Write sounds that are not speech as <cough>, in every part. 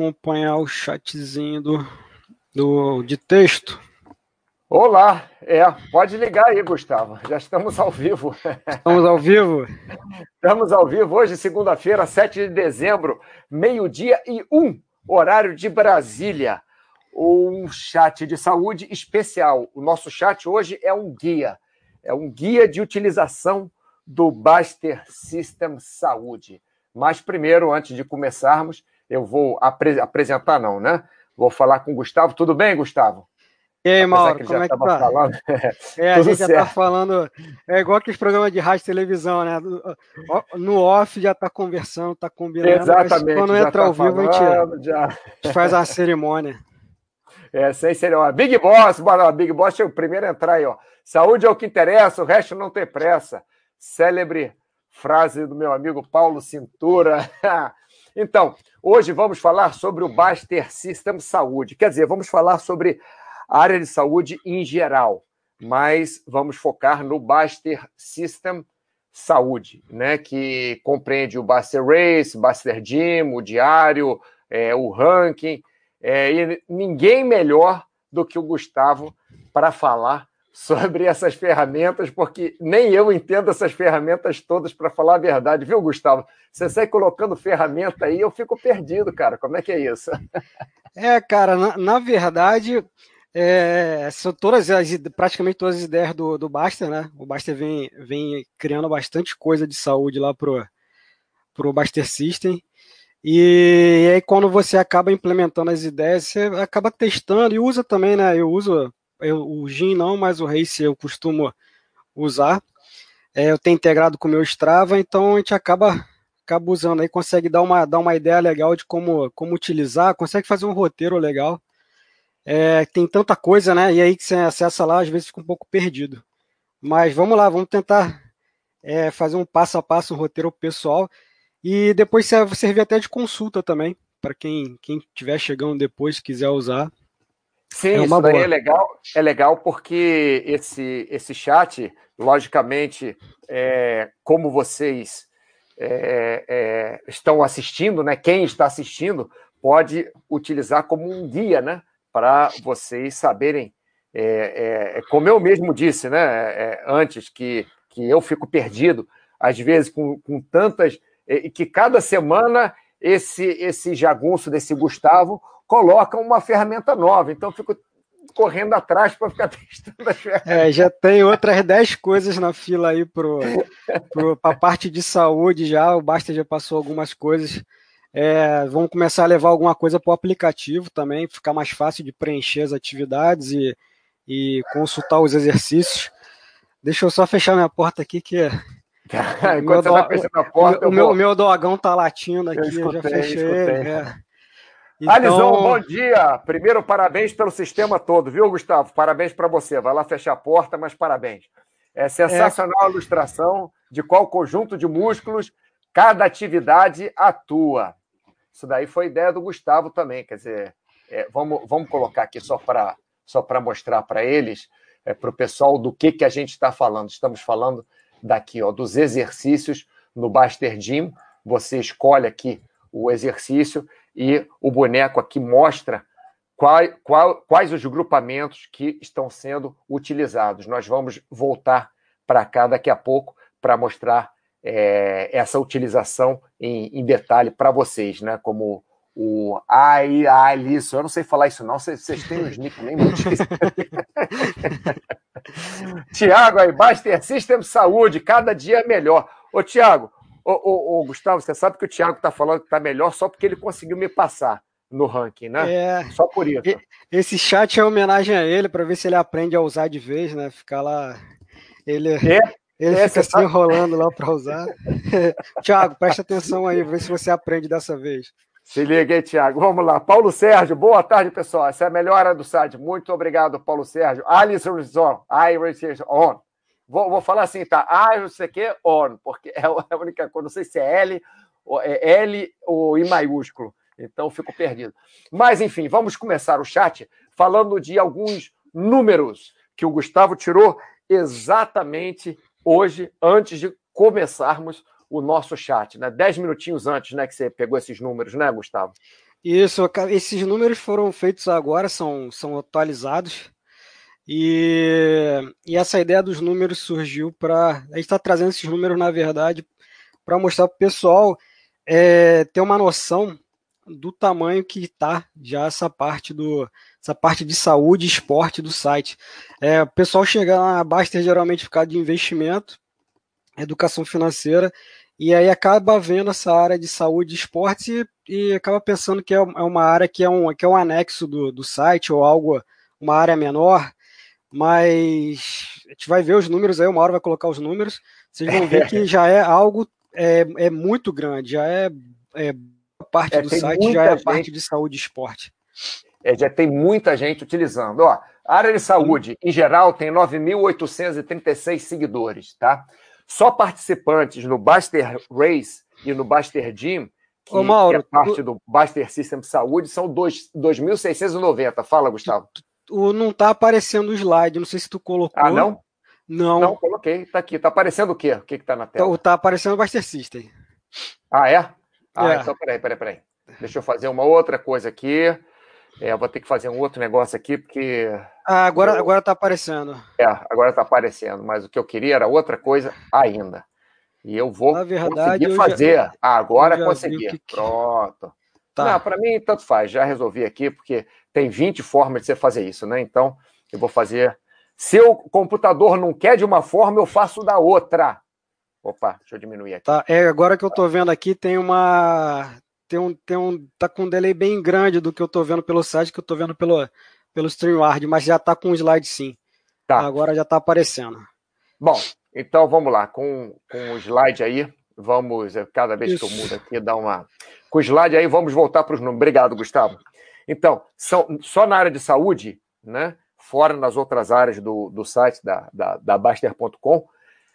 acompanhar o chatzinho do, do, de texto. Olá, é, pode ligar aí, Gustavo. Já estamos ao vivo. Estamos ao vivo? <laughs> Estamos ao vivo hoje, segunda-feira, 7 de dezembro, meio-dia e um, horário de Brasília. Um chat de saúde especial. O nosso chat hoje é um guia. É um guia de utilização do Baster System Saúde. Mas primeiro, antes de começarmos, eu vou apre apresentar, não, né? Vou falar com o Gustavo. Tudo bem, Gustavo? E aí, Mauro, como é que tá? Falando. <laughs> É, a gente certo. já tá falando, é igual aqueles programas de rádio e televisão, né? No off já tá conversando, tá combinando. Exatamente. quando entra tá ao vivo, falando, a, gente, já... a gente faz a cerimônia. <laughs> É, sem cerimônia. Big Boss, bora, Big Boss é o primeiro a entrar aí, ó. Saúde é o que interessa, o resto não tem pressa. Célebre frase do meu amigo Paulo Cintura. <laughs> então, hoje vamos falar sobre o Baster System Saúde. Quer dizer, vamos falar sobre a área de saúde em geral, mas vamos focar no Baster System Saúde, né, que compreende o Baster Race, Baster Gym, o Diário, é, o Ranking, é, e ninguém melhor do que o Gustavo para falar sobre essas ferramentas, porque nem eu entendo essas ferramentas todas, para falar a verdade, viu, Gustavo? Você sai colocando ferramenta aí, eu fico perdido, cara. Como é que é isso? <laughs> É, cara, na, na verdade, é, são todas as, praticamente todas as ideias do, do Baster, né? O Baster vem, vem criando bastante coisa de saúde lá pro, pro Baster System. E, e aí, quando você acaba implementando as ideias, você acaba testando e usa também, né? Eu uso eu, o Gin não, mas o Race eu costumo usar. É, eu tenho integrado com o meu Strava, então a gente acaba, acaba usando aí, consegue dar uma, dar uma ideia legal de como, como utilizar, consegue fazer um roteiro legal. É, tem tanta coisa, né? E aí que você acessa lá, às vezes fica um pouco perdido. Mas vamos lá, vamos tentar é, fazer um passo a passo, um roteiro pessoal. E depois servir até de consulta também, para quem estiver chegando depois, quiser usar. Sim, é isso daí boa. é legal, é legal porque esse, esse chat, logicamente, é, como vocês é, é, estão assistindo, né? Quem está assistindo pode utilizar como um guia, né? Para vocês saberem, é, é, como eu mesmo disse, né? antes que, que eu fico perdido, às vezes com, com tantas e que cada semana esse esse jagunço desse Gustavo colocam uma ferramenta nova. Então, eu fico correndo atrás para ficar <laughs> testando as ferramentas. É, já tem outras 10 coisas na fila aí para a parte de saúde já. O Basta já passou algumas coisas. É, vamos começar a levar alguma coisa para o aplicativo também, ficar mais fácil de preencher as atividades e, e consultar os exercícios. Deixa eu só fechar minha porta aqui, que <laughs> Enquanto está fechando a porta, o, meu, meu dogão tá latindo aqui, eu, escutei, eu já fechei. É. Então... Bom dia. Primeiro, parabéns pelo sistema todo, viu, Gustavo? Parabéns para você. Vai lá fechar a porta, mas parabéns. É sensacional é... a ilustração de qual conjunto de músculos cada atividade atua. Isso daí foi ideia do Gustavo também. Quer dizer, é, vamos, vamos colocar aqui só para só mostrar para eles, é, para o pessoal, do que, que a gente está falando. Estamos falando daqui, ó, dos exercícios no Baster Gym. Você escolhe aqui o exercício e o boneco aqui mostra qual, qual, quais os grupamentos que estão sendo utilizados. Nós vamos voltar para cá daqui a pouco para mostrar é, essa utilização em, em detalhe para vocês, né? Como o ai, ai, isso, eu não sei falar isso não, vocês, têm uns nicknames muito <laughs> Tiago aí, Baster System Saúde, cada dia é melhor. Ô, Tiago, Ô, ô, ô, Gustavo, você sabe que o Thiago está falando que está melhor só porque ele conseguiu me passar no ranking, né? É. Só por isso. Esse chat é homenagem a ele para ver se ele aprende a usar de vez, né? Ficar lá. Ele, é, ele é, fica se sabe... enrolando lá para usar. <laughs> Thiago, presta atenção aí, vê se você aprende dessa vez. Se liga aí, Thiago. Vamos lá. Paulo Sérgio, boa tarde, pessoal. Essa é a melhor área do site. Muito obrigado, Paulo Sérgio. Alice on. Iris on. Vou, vou falar assim, tá? Ah, não sei o que, on, porque é a única coisa. Não sei se é L, é L ou I maiúsculo. Então fico perdido. Mas, enfim, vamos começar o chat falando de alguns números que o Gustavo tirou exatamente hoje, antes de começarmos o nosso chat, né? Dez minutinhos antes, né, que você pegou esses números, né, Gustavo? Isso, esses números foram feitos agora, são, são atualizados. E, e essa ideia dos números surgiu para. A gente está trazendo esses números, na verdade, para mostrar para o pessoal é, ter uma noção do tamanho que está já essa parte do essa parte de saúde e esporte do site. É, o pessoal chega na Baster geralmente ficar de investimento, educação financeira, e aí acaba vendo essa área de saúde e esportes e, e acaba pensando que é, é uma área que é um, que é um anexo do, do site ou algo, uma área menor, mas a gente vai ver os números aí, uma hora vai colocar os números, vocês vão ver que <laughs> já é algo é, é muito grande, já é, é parte é, do site, já é gente, parte de saúde e esporte. É, já tem muita gente utilizando. Ó, a área de saúde, em geral, tem 9.836 seguidores, tá? Só participantes no Baster Race e no Baster Gym, que, Ô, Mauro, é parte tu... do Baster System de Saúde, são 2.690. Fala, Gustavo. Tu, tu, não está aparecendo o slide, não sei se tu colocou. Ah, não? Não. Não, coloquei. Tá aqui. Tá aparecendo o quê? O que que tá na tela? Tá, tá aparecendo o Baster System. Ah, é? Ah, é. então peraí, peraí, peraí. Deixa eu fazer uma outra coisa aqui. É, eu vou ter que fazer um outro negócio aqui, porque. Ah, agora, eu... agora tá aparecendo. É, agora tá aparecendo, mas o que eu queria era outra coisa ainda. E eu vou verdade, conseguir fazer. Já... Ah, agora consegui. Que... Pronto. Tá. Não, para mim, tanto faz. Já resolvi aqui, porque tem 20 formas de você fazer isso, né? Então, eu vou fazer. Se o computador não quer de uma forma, eu faço da outra. Opa, deixa eu diminuir aqui. Tá, é, agora que eu estou vendo aqui, tem uma. Tem um, tem um. Tá com um delay bem grande do que eu estou vendo pelo site, que eu estou vendo pelo, pelo StreamYard, mas já está com o slide sim. Tá. Agora já está aparecendo. Bom, então vamos lá, com, com o slide aí, vamos, é, cada vez Isso. que eu mudo aqui, dá uma. Com o slide aí, vamos voltar para os números. Obrigado, Gustavo. Então, são, só na área de saúde, né? Fora nas outras áreas do, do site da, da, da Baster.com,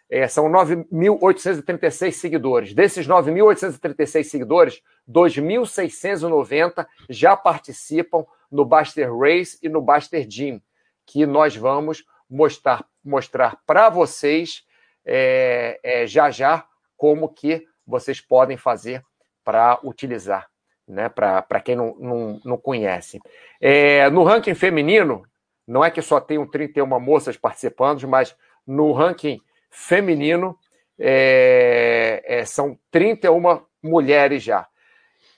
é, são 9.836 seguidores. Desses 9.836 seguidores, 2.690 já participam no Baster Race e no Baster Gym, que nós vamos mostrar, mostrar para vocês é, é, já já como que vocês podem fazer para utilizar, né? para quem não, não, não conhece. É, no ranking feminino, não é que só tenham 31 moças participando, mas no ranking feminino, é, é, são 31 mulheres já.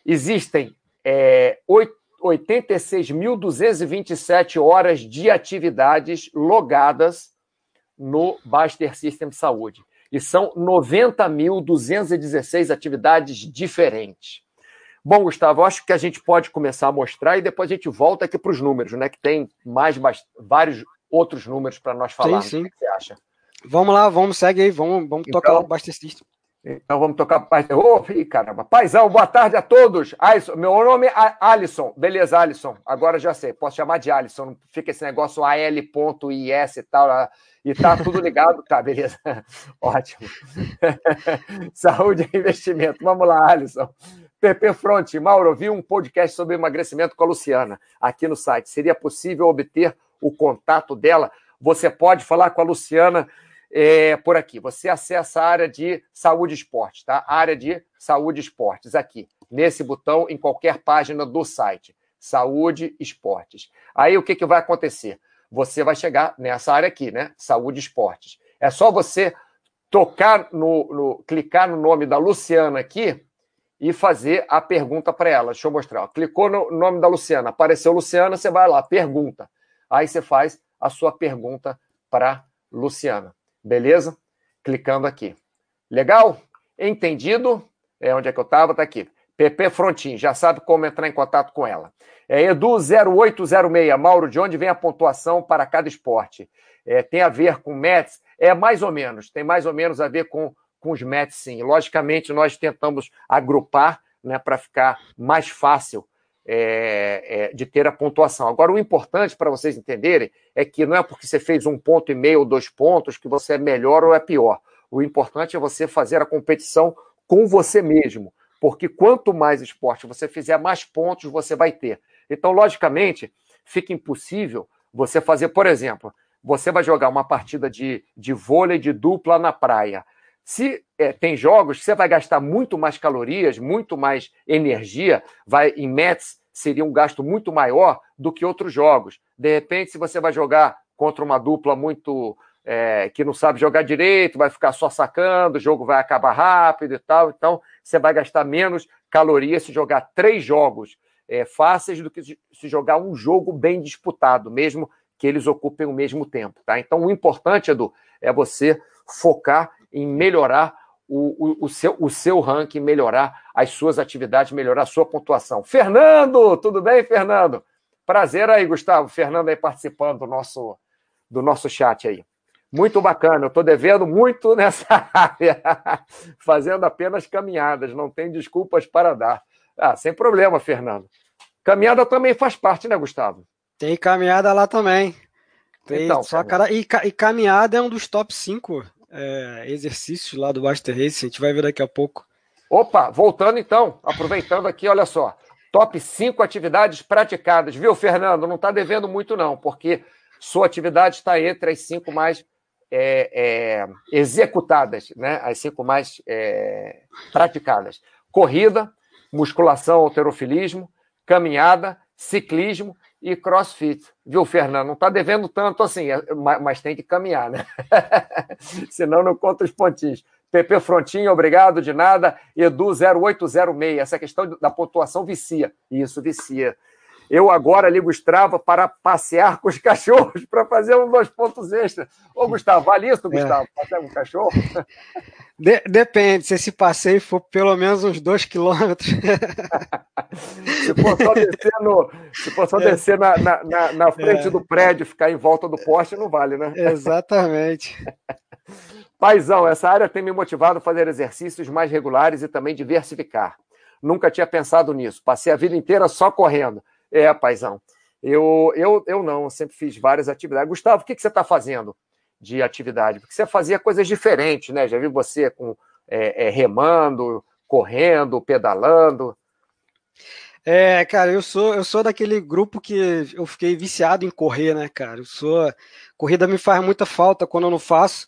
Existem é, 86.227 horas de atividades logadas no Baster System Saúde. E são 90.216 atividades diferentes. Bom, Gustavo, acho que a gente pode começar a mostrar e depois a gente volta aqui para os números, né? Que tem mais vários outros números para nós falar. Sim, sim. O que você acha? Vamos lá, vamos, segue aí, vamos, vamos então, tocar o Bastecista. Então vamos tocar o Ô, oh, caramba. Paizão, boa tarde a todos. Alisson, meu nome é Alisson. Beleza, Alisson. Agora já sei. Posso chamar de Alisson. Não fica esse negócio AL.is e tal. E tá tudo ligado. tá, beleza. <laughs> Ótimo. <laughs> Saúde e investimento. Vamos lá, Alisson. PP Front, Mauro, vi um podcast sobre emagrecimento com a Luciana aqui no site. Seria possível obter o contato dela? Você pode falar com a Luciana é, por aqui. Você acessa a área de saúde e esportes, tá? área de saúde e esportes, aqui, nesse botão, em qualquer página do site. Saúde e esportes. Aí o que, que vai acontecer? Você vai chegar nessa área aqui, né? Saúde e esportes. É só você tocar no, no clicar no nome da Luciana aqui e fazer a pergunta para ela. Deixa eu mostrar. Clicou no nome da Luciana, apareceu Luciana, você vai lá, pergunta. Aí você faz a sua pergunta para Luciana. Beleza? Clicando aqui. Legal? Entendido? É onde é que eu estava? Está aqui. PP Frontin, já sabe como entrar em contato com ela. É Edu0806. Mauro, de onde vem a pontuação para cada esporte? É, tem a ver com Mets? É mais ou menos, tem mais ou menos a ver com, com os Mets, sim. Logicamente, nós tentamos agrupar né, para ficar mais fácil é, é, de ter a pontuação. Agora, o importante para vocês entenderem é que não é porque você fez um ponto e meio ou dois pontos que você é melhor ou é pior. O importante é você fazer a competição com você mesmo, porque quanto mais esporte você fizer, mais pontos você vai ter. Então, logicamente, fica impossível você fazer, por exemplo, você vai jogar uma partida de, de vôlei de dupla na praia. Se é, tem jogos que você vai gastar muito mais calorias, muito mais energia, vai em METs seria um gasto muito maior do que outros jogos. De repente, se você vai jogar contra uma dupla muito é, que não sabe jogar direito, vai ficar só sacando, o jogo vai acabar rápido e tal. Então, você vai gastar menos calorias se jogar três jogos é, fáceis do que se jogar um jogo bem disputado, mesmo que eles ocupem o mesmo tempo. Tá? Então, o importante, Edu, é você focar em melhorar o, o, o, seu, o seu ranking, melhorar as suas atividades, melhorar a sua pontuação. Fernando, tudo bem, Fernando? Prazer aí, Gustavo. Fernando aí participando do nosso, do nosso chat aí. Muito bacana, eu estou devendo muito <laughs> nessa área, fazendo apenas caminhadas, não tem desculpas para dar. Ah, sem problema, Fernando. Caminhada também faz parte, né, Gustavo? Tem caminhada lá também. Tem então, só cara... e, e, caminhada é um dos top 5 é, exercícios lá do Master Race, a gente vai ver daqui a pouco. Opa, voltando então, aproveitando aqui, olha só. Top 5 atividades praticadas, viu, Fernando? Não está devendo muito, não, porque sua atividade está entre as cinco mais é, é, executadas, né? as cinco mais é, praticadas: corrida, musculação, alterofilismo, caminhada, ciclismo e crossfit. Viu, Fernando? Não está devendo tanto assim, é, mas tem que caminhar, né? <laughs> Senão não conta os pontinhos. PP Frontinho, obrigado, de nada. Edu0806. Essa questão da pontuação vicia. Isso, vicia. Eu agora ligo Strava para passear com os <laughs> cachorros, para fazer um dois pontos extra. Ô, Gustavo, vale isso, é. Gustavo? É. Passear com o cachorro? <laughs> De, depende, se esse passeio for pelo menos uns dois quilômetros. <laughs> se for só descer, no, se for só é. descer na, na, na frente é. do prédio, ficar em volta do poste, não vale, né? Exatamente. Paizão, essa área tem me motivado a fazer exercícios mais regulares e também diversificar. Nunca tinha pensado nisso. Passei a vida inteira só correndo. É, paizão. Eu, eu, eu não, eu sempre fiz várias atividades. Gustavo, o que, que você está fazendo de atividade? Porque você fazia coisas diferentes, né? Já vi você com é, é, remando, correndo, pedalando. É, cara, eu sou eu sou daquele grupo que eu fiquei viciado em correr, né, cara? Eu sou corrida me faz muita falta quando eu não faço.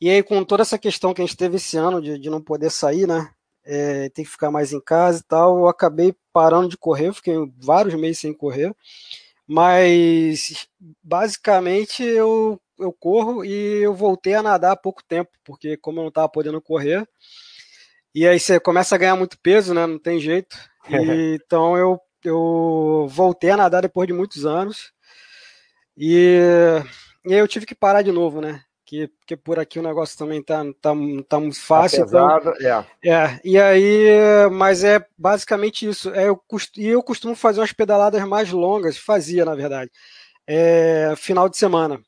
E aí com toda essa questão que a gente teve esse ano de, de não poder sair, né? É, tem que ficar mais em casa e tal. Eu acabei parando de correr, fiquei vários meses sem correr, mas basicamente eu, eu corro e eu voltei a nadar há pouco tempo, porque como eu não estava podendo correr, e aí você começa a ganhar muito peso, né? Não tem jeito. E, <laughs> então eu, eu voltei a nadar depois de muitos anos. E, e aí eu tive que parar de novo, né? Que porque por aqui o negócio também tá, tá, tá muito fácil. Tá pesado, então, é. é. E aí, mas é basicamente isso. É, eu cost, e eu costumo fazer umas pedaladas mais longas, fazia, na verdade, é, final de semana.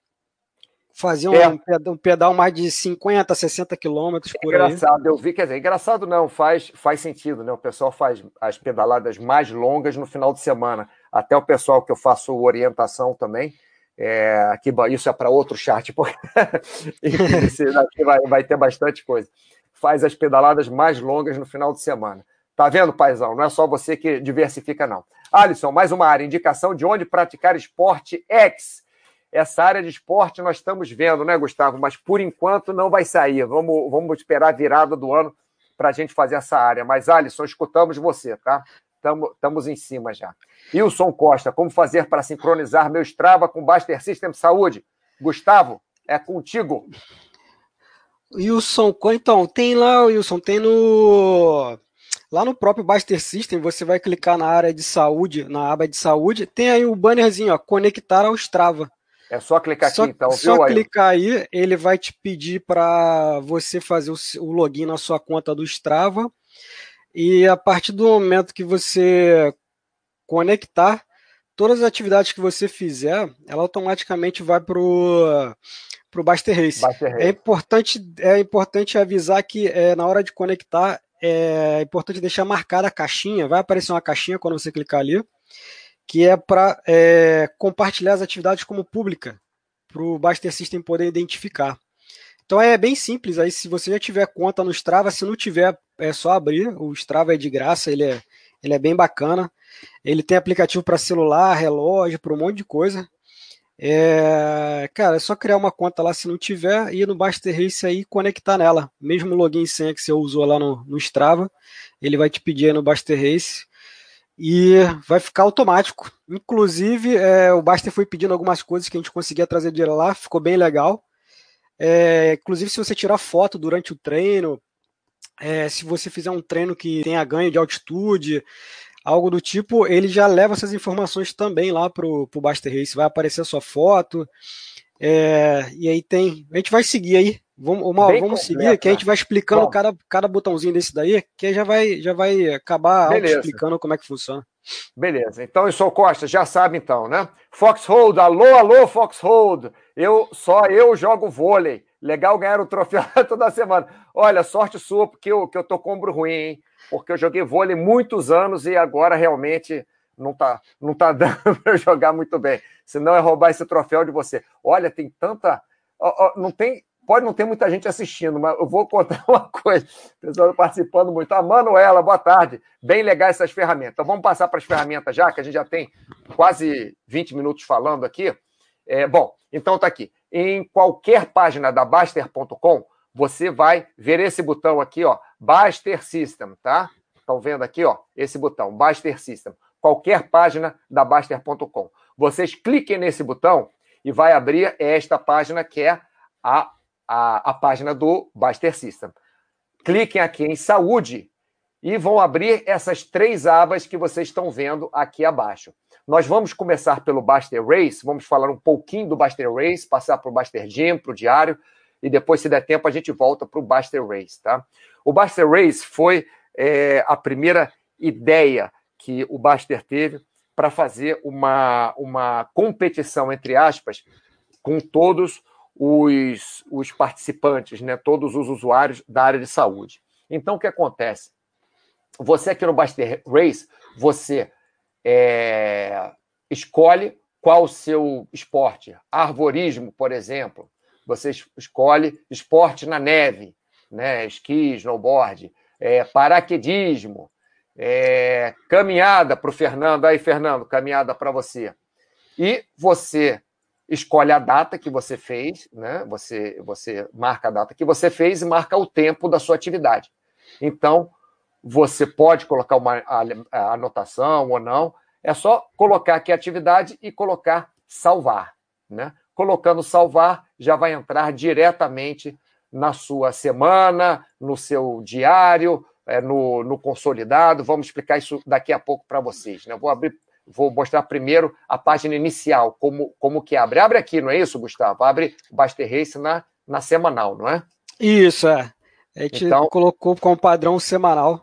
Fazia um, é. um, pedal mais de 50, 60 quilômetros por engraçado, aí. Engraçado, eu vi, quer dizer, engraçado não, faz, faz sentido, né? O pessoal faz as pedaladas mais longas no final de semana. Até o pessoal que eu faço orientação também, é, isso é para outro chat, porque <laughs> vai, vai ter bastante coisa. Faz as pedaladas mais longas no final de semana. Tá vendo, paizão? Não é só você que diversifica, não. Alisson, mais uma área. Indicação de onde praticar esporte X. Essa área de esporte nós estamos vendo, né, Gustavo? Mas por enquanto não vai sair. Vamos, vamos esperar a virada do ano para a gente fazer essa área. Mas, Alisson, escutamos você, tá? Estamos em cima já. Wilson Costa, como fazer para sincronizar meu Strava com Baster System Saúde? Gustavo, é contigo. Wilson, então, tem lá, Wilson, tem no. Lá no próprio Baster System, você vai clicar na área de saúde, na aba de saúde, tem aí o bannerzinho, ó, conectar ao Strava. É só clicar só, aqui, então. Só viu, clicar aí, ele vai te pedir para você fazer o, o login na sua conta do Strava e a partir do momento que você conectar, todas as atividades que você fizer, ela automaticamente vai para o Baster Race. Race. É importante, é importante avisar que é, na hora de conectar, é importante deixar marcada a caixinha, vai aparecer uma caixinha quando você clicar ali, que é para é, compartilhar as atividades como pública, para o Baster System poder identificar. Então é bem simples. Aí, se você já tiver conta no Strava, se não tiver, é só abrir. O Strava é de graça, ele é, ele é bem bacana. Ele tem aplicativo para celular, relógio, para um monte de coisa. É, cara, é só criar uma conta lá se não tiver, ir no Baster Race aí e conectar nela. Mesmo login e senha que você usou lá no, no Strava, ele vai te pedir aí no Baster Race e vai ficar automático. Inclusive, é, o Baster foi pedindo algumas coisas que a gente conseguia trazer de lá, ficou bem legal. É, inclusive, se você tirar foto durante o treino, é, se você fizer um treino que tenha ganho de altitude, algo do tipo, ele já leva essas informações também lá pro, pro Baster Race. Vai aparecer a sua foto. É, e aí tem. A gente vai seguir aí. Vamos, uma, vamos seguir, que a gente vai explicando cada, cada botãozinho desse daí, que já vai, já vai acabar explicando como é que funciona. Beleza. Então, eu sou Costa, já sabe então, né? Foxhold, alô, alô, Foxhold. Eu, só eu jogo vôlei. Legal ganhar o troféu <laughs> toda semana. Olha, sorte sua, porque eu, que eu tô com ombro ruim, hein? Porque eu joguei vôlei muitos anos e agora realmente não tá, não tá <laughs> dando para jogar muito bem. Senão é roubar esse troféu de você. Olha, tem tanta. Não tem Pode não ter muita gente assistindo, mas eu vou contar <laughs> uma coisa. Pessoal participando muito. A Manuela, boa tarde. Bem legal essas ferramentas. Então vamos passar para as ferramentas já, que a gente já tem quase 20 minutos falando aqui. É, bom, então tá aqui. Em qualquer página da Baster.com, você vai ver esse botão aqui, ó, Baster System, tá? Estão vendo aqui, ó, esse botão, Baster System. Qualquer página da Baster.com. Vocês cliquem nesse botão e vai abrir esta página que é a a, a página do Baster System. Cliquem aqui em Saúde e vão abrir essas três abas que vocês estão vendo aqui abaixo. Nós vamos começar pelo Baster Race, vamos falar um pouquinho do Baster Race, passar para o Baster Gym, para o diário, e depois, se der tempo, a gente volta para o Baster Race. Tá? O Baster Race foi é, a primeira ideia que o Baster teve para fazer uma, uma competição, entre aspas, com todos os, os participantes, né, todos os usuários da área de saúde. Então, o que acontece? Você aqui no Baster Race, você é, escolhe qual o seu esporte. Arvorismo, por exemplo. Você escolhe esporte na neve, né? esqui, snowboard, é, paraquedismo, é, caminhada para o Fernando. Aí, Fernando, caminhada para você. E você escolhe a data que você fez, né? Você, você marca a data que você fez e marca o tempo da sua atividade. Então, você pode colocar uma anotação ou não. É só colocar aqui a atividade e colocar salvar. Né? Colocando salvar, já vai entrar diretamente na sua semana, no seu diário, é, no, no consolidado. Vamos explicar isso daqui a pouco para vocês. Né? Vou abrir vou mostrar primeiro a página inicial, como, como que abre. Abre aqui, não é isso, Gustavo? Abre o Baster Race na, na semanal, não é? Isso, é. A gente então, colocou como padrão semanal.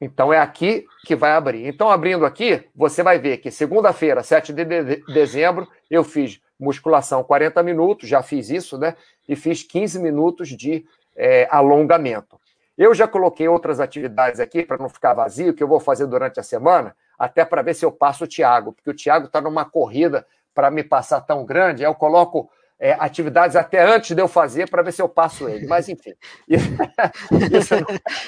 Então é aqui que vai abrir. Então, abrindo aqui, você vai ver que segunda-feira, 7 de, de dezembro, eu fiz musculação 40 minutos, já fiz isso, né? E fiz 15 minutos de é, alongamento. Eu já coloquei outras atividades aqui para não ficar vazio, que eu vou fazer durante a semana até para ver se eu passo o Thiago, porque o Thiago está numa corrida para me passar tão grande, eu coloco é, atividades até antes de eu fazer para ver se eu passo ele. Mas, enfim. <laughs> Isso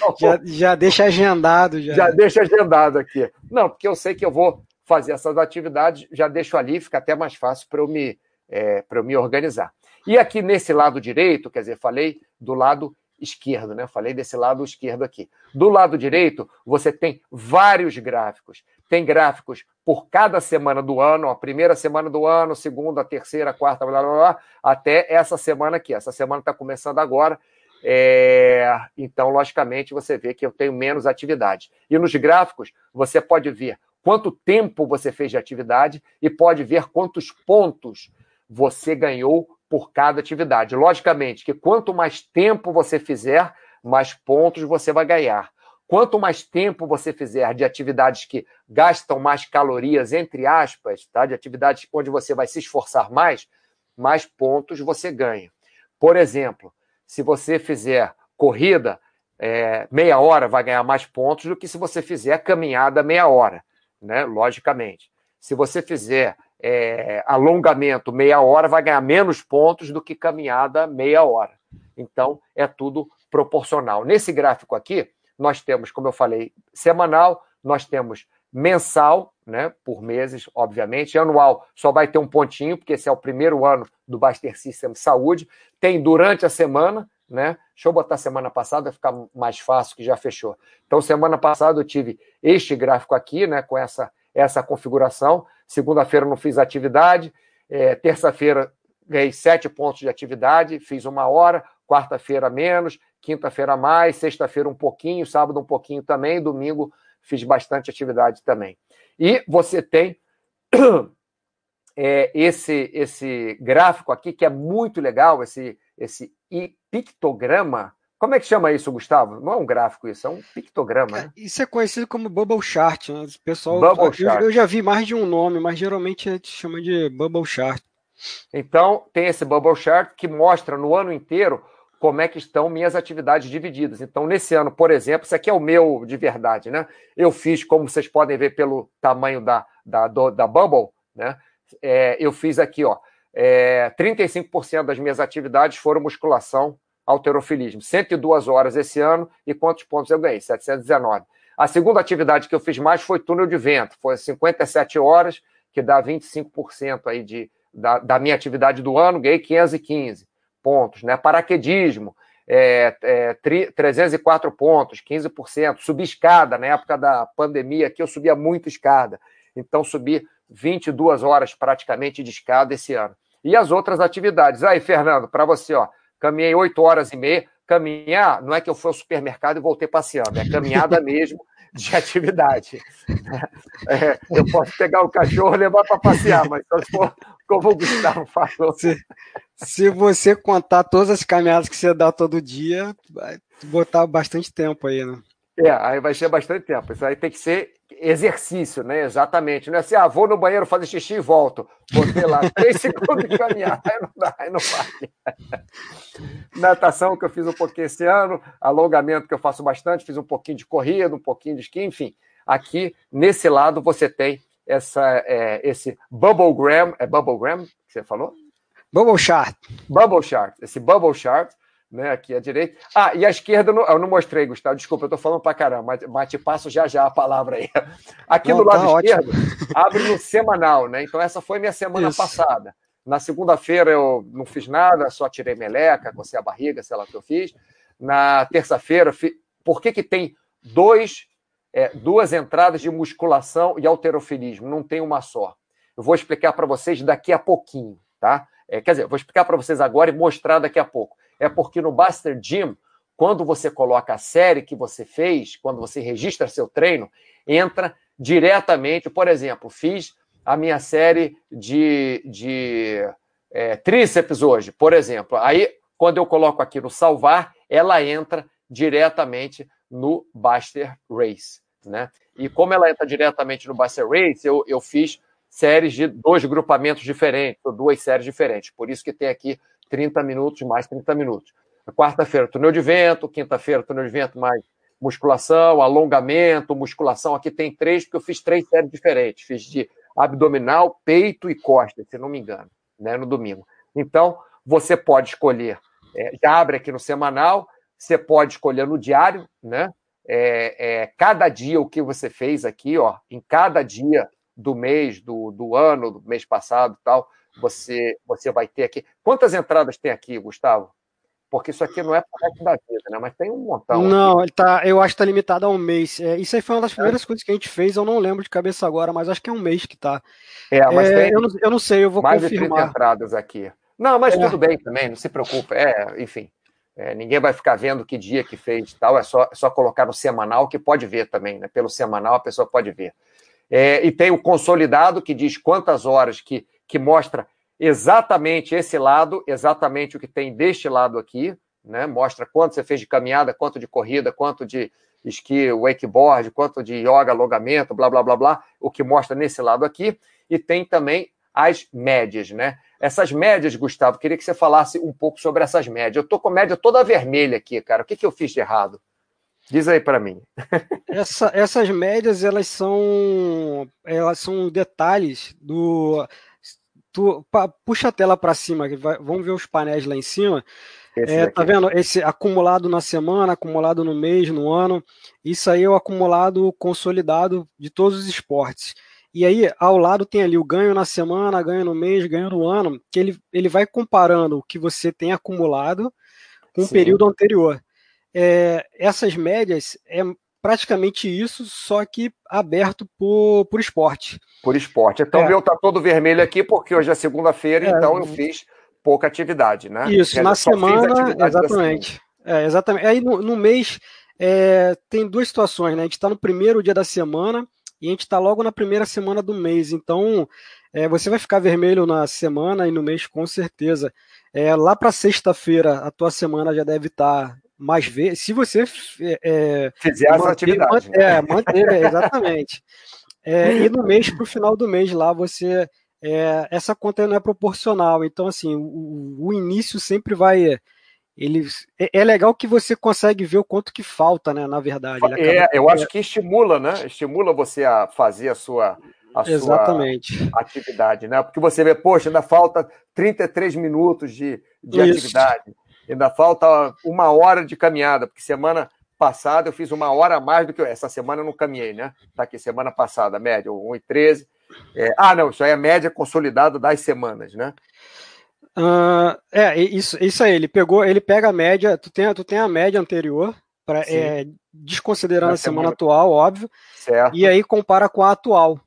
não... já, já deixa agendado. Já. já deixa agendado aqui. Não, porque eu sei que eu vou fazer essas atividades, já deixo ali, fica até mais fácil para eu, me, é, eu me organizar. E aqui nesse lado direito, quer dizer, falei do lado esquerdo, né? Falei desse lado esquerdo aqui. Do lado direito, você tem vários gráficos. Tem gráficos por cada semana do ano, a primeira semana do ano, segunda, terceira, quarta, blá, blá, blá, até essa semana aqui. Essa semana está começando agora. É... Então, logicamente, você vê que eu tenho menos atividade. E nos gráficos, você pode ver quanto tempo você fez de atividade e pode ver quantos pontos você ganhou por cada atividade. Logicamente que quanto mais tempo você fizer, mais pontos você vai ganhar. Quanto mais tempo você fizer de atividades que gastam mais calorias, entre aspas, tá? de atividades onde você vai se esforçar mais, mais pontos você ganha. Por exemplo, se você fizer corrida, é, meia hora vai ganhar mais pontos do que se você fizer caminhada meia hora, né? logicamente. Se você fizer é, alongamento meia hora, vai ganhar menos pontos do que caminhada meia hora. Então, é tudo proporcional. Nesse gráfico aqui, nós temos, como eu falei, semanal, nós temos mensal, né, por meses, obviamente. Anual só vai ter um pontinho, porque esse é o primeiro ano do Baster System Saúde. Tem durante a semana, né? Deixa eu botar semana passada, vai ficar mais fácil, que já fechou. Então, semana passada eu tive este gráfico aqui, né, com essa, essa configuração. Segunda-feira não fiz atividade. É, Terça-feira ganhei sete pontos de atividade, fiz uma hora. Quarta-feira menos, quinta-feira mais, sexta-feira um pouquinho, sábado um pouquinho também, domingo fiz bastante atividade também. E você tem <clears throat> é, esse, esse gráfico aqui, que é muito legal, esse, esse pictograma. Como é que chama isso, Gustavo? Não é um gráfico isso, é um pictograma, né? É, isso é conhecido como bubble chart, né? O pessoal, bubble eu, chart. eu já vi mais de um nome, mas geralmente a gente chama de bubble chart. Então, tem esse bubble chart que mostra no ano inteiro como é que estão minhas atividades divididas. Então, nesse ano, por exemplo, isso aqui é o meu de verdade, né? Eu fiz, como vocês podem ver pelo tamanho da, da, do, da bubble, né? É, eu fiz aqui, ó, é, 35% das minhas atividades foram musculação, alterofilismo. 102 horas esse ano, e quantos pontos eu ganhei? 719. A segunda atividade que eu fiz mais foi túnel de vento, foi 57 horas, que dá 25% aí de, da, da minha atividade do ano, ganhei 515 pontos, né? Paraquedismo, é, é, 304 pontos, 15%. Subi escada, na época da pandemia aqui eu subia muito escada, então subi 22 horas praticamente de escada esse ano. E as outras atividades? Aí, Fernando, para você, ó, caminhei 8 horas e meia. Caminhar não é que eu fui ao supermercado e voltei passeando, é caminhada <laughs> mesmo de atividade. É, eu posso pegar o cachorro e levar para passear, mas for como o Gustavo falou. Se, se você contar todas as caminhadas que você dá todo dia, vai botar bastante tempo aí, né? É, aí vai ser bastante tempo. Isso aí tem que ser exercício, né? Exatamente. Não é assim, ah, vou no banheiro fazer xixi e volto. Botei lá três <laughs> segundos de caminhar. Aí não dá, aí não vai. <laughs> Natação que eu fiz um pouquinho esse ano, alongamento que eu faço bastante, fiz um pouquinho de corrida, um pouquinho de esqui, enfim. Aqui, nesse lado, você tem essa, é, esse bubblegram, é bubblegram que você falou? Bubble chart. Bubble chart. Esse bubble chart, né, aqui à direita. Ah, e à esquerda, eu não mostrei, Gustavo, desculpa, eu estou falando para caramba, mas, te passo já já a palavra aí. <laughs> Aqui não, do lado tá esquerdo, ótimo. abre no semanal, né? Então essa foi minha semana Isso. passada. Na segunda-feira eu não fiz nada, só tirei meleca, cocei a barriga, sei lá o que eu fiz. Na terça-feira, por que, que tem dois é, duas entradas de musculação e alterofilismo, não tem uma só. Eu vou explicar para vocês daqui a pouquinho, tá? É, quer dizer, vou explicar para vocês agora e mostrar daqui a pouco. É porque no Buster Gym, quando você coloca a série que você fez, quando você registra seu treino, entra diretamente. Por exemplo, fiz a minha série de, de é, tríceps hoje, por exemplo. Aí, quando eu coloco aqui no salvar, ela entra diretamente no Buster Race. Né? E como ela entra diretamente no Buster Race, eu, eu fiz séries de dois grupamentos diferentes, ou duas séries diferentes. Por isso que tem aqui 30 minutos mais 30 minutos. Quarta-feira, túnel de vento, quinta-feira, túnel de vento mais musculação, alongamento, musculação. Aqui tem três, porque eu fiz três séries diferentes. Fiz de abdominal, peito e costas, se não me engano, né, no domingo. Então, você pode escolher, é, já abre aqui no semanal, você pode escolher no diário, né? É, é, cada dia o que você fez aqui, ó, em cada dia do mês, do, do ano, do mês passado tal, você, você vai ter aqui. Quantas entradas tem aqui, Gustavo? Porque isso aqui não é para da vida, né? Mas tem um montão. Não, ele tá, eu acho que está limitado a um mês. É, isso aí foi uma das primeiras é. coisas que a gente fez, eu não lembro de cabeça agora, mas acho que é um mês que tá. É, mas é, tem eu, não, eu não sei, eu vou mais confirmar. Mais de 30 entradas aqui. Não, mas é. tudo bem também, não se preocupe. É, enfim. É, ninguém vai ficar vendo que dia que fez tal, é só, é só colocar no semanal, que pode ver também, né? Pelo semanal a pessoa pode ver. É, e tem o consolidado, que diz quantas horas, que, que mostra exatamente esse lado, exatamente o que tem deste lado aqui, né? Mostra quanto você fez de caminhada, quanto de corrida, quanto de esqui, wakeboard, quanto de yoga, alongamento, blá, blá, blá, blá, o que mostra nesse lado aqui. E tem também as médias, né? Essas médias, Gustavo, queria que você falasse um pouco sobre essas médias. Eu tô com média toda vermelha aqui, cara. O que, que eu fiz de errado? Diz aí para mim. Essa, essas médias, elas são, elas são detalhes do. Tu, pa, puxa a tela para cima, vai, vamos ver os painéis lá em cima. É, tá vendo? Esse acumulado na semana, acumulado no mês, no ano. Isso aí é o acumulado consolidado de todos os esportes. E aí, ao lado tem ali o ganho na semana, ganho no mês, ganho no ano, que ele, ele vai comparando o que você tem acumulado com Sim. o período anterior. É, essas médias é praticamente isso, só que aberto por, por esporte. Por esporte. Então, é. meu tá todo vermelho aqui, porque hoje é segunda-feira, é. então eu fiz pouca atividade, né? Isso, na semana, exatamente. É, exatamente. Aí no, no mês é, tem duas situações, né? A gente está no primeiro dia da semana e a gente está logo na primeira semana do mês. Então, é, você vai ficar vermelho na semana e no mês com certeza. É, lá para sexta-feira, a tua semana já deve estar tá mais vezes. Se você é, fizer manter, essa atividade. Manter, é, manter, é, exatamente. É, <laughs> e no mês, para o final do mês lá, você. É, essa conta não é proporcional. Então, assim, o, o início sempre vai. Ele, é, é, legal que você consegue ver o quanto que falta, né? Na verdade. É, eu acho que estimula, né? Estimula você a fazer a sua, a Exatamente. sua atividade, né? Porque você vê, poxa, ainda falta 33 minutos de, de atividade. Ainda falta uma hora de caminhada, porque semana passada eu fiz uma hora a mais do que eu. Essa semana eu não caminhei, né? Tá aqui, semana passada, média, 1,13. É... Ah, não, isso aí é a média consolidada das semanas, né? Uh, é, isso, isso aí, ele pegou, ele pega a média, tu tem, tu tem a média anterior, pra, é, desconsiderando Na a semana, semana atual, óbvio, certo. e aí compara com a atual.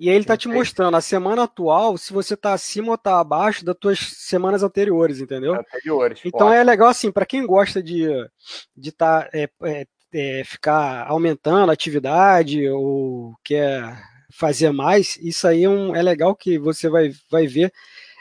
E aí ele está te mostrando a semana atual, se você está acima ou está abaixo das tuas semanas anteriores, entendeu? Anteriores. Então ótimo. é legal assim, para quem gosta de de tá, é, é, é, ficar aumentando a atividade ou quer fazer mais, isso aí é, um, é legal que você vai, vai ver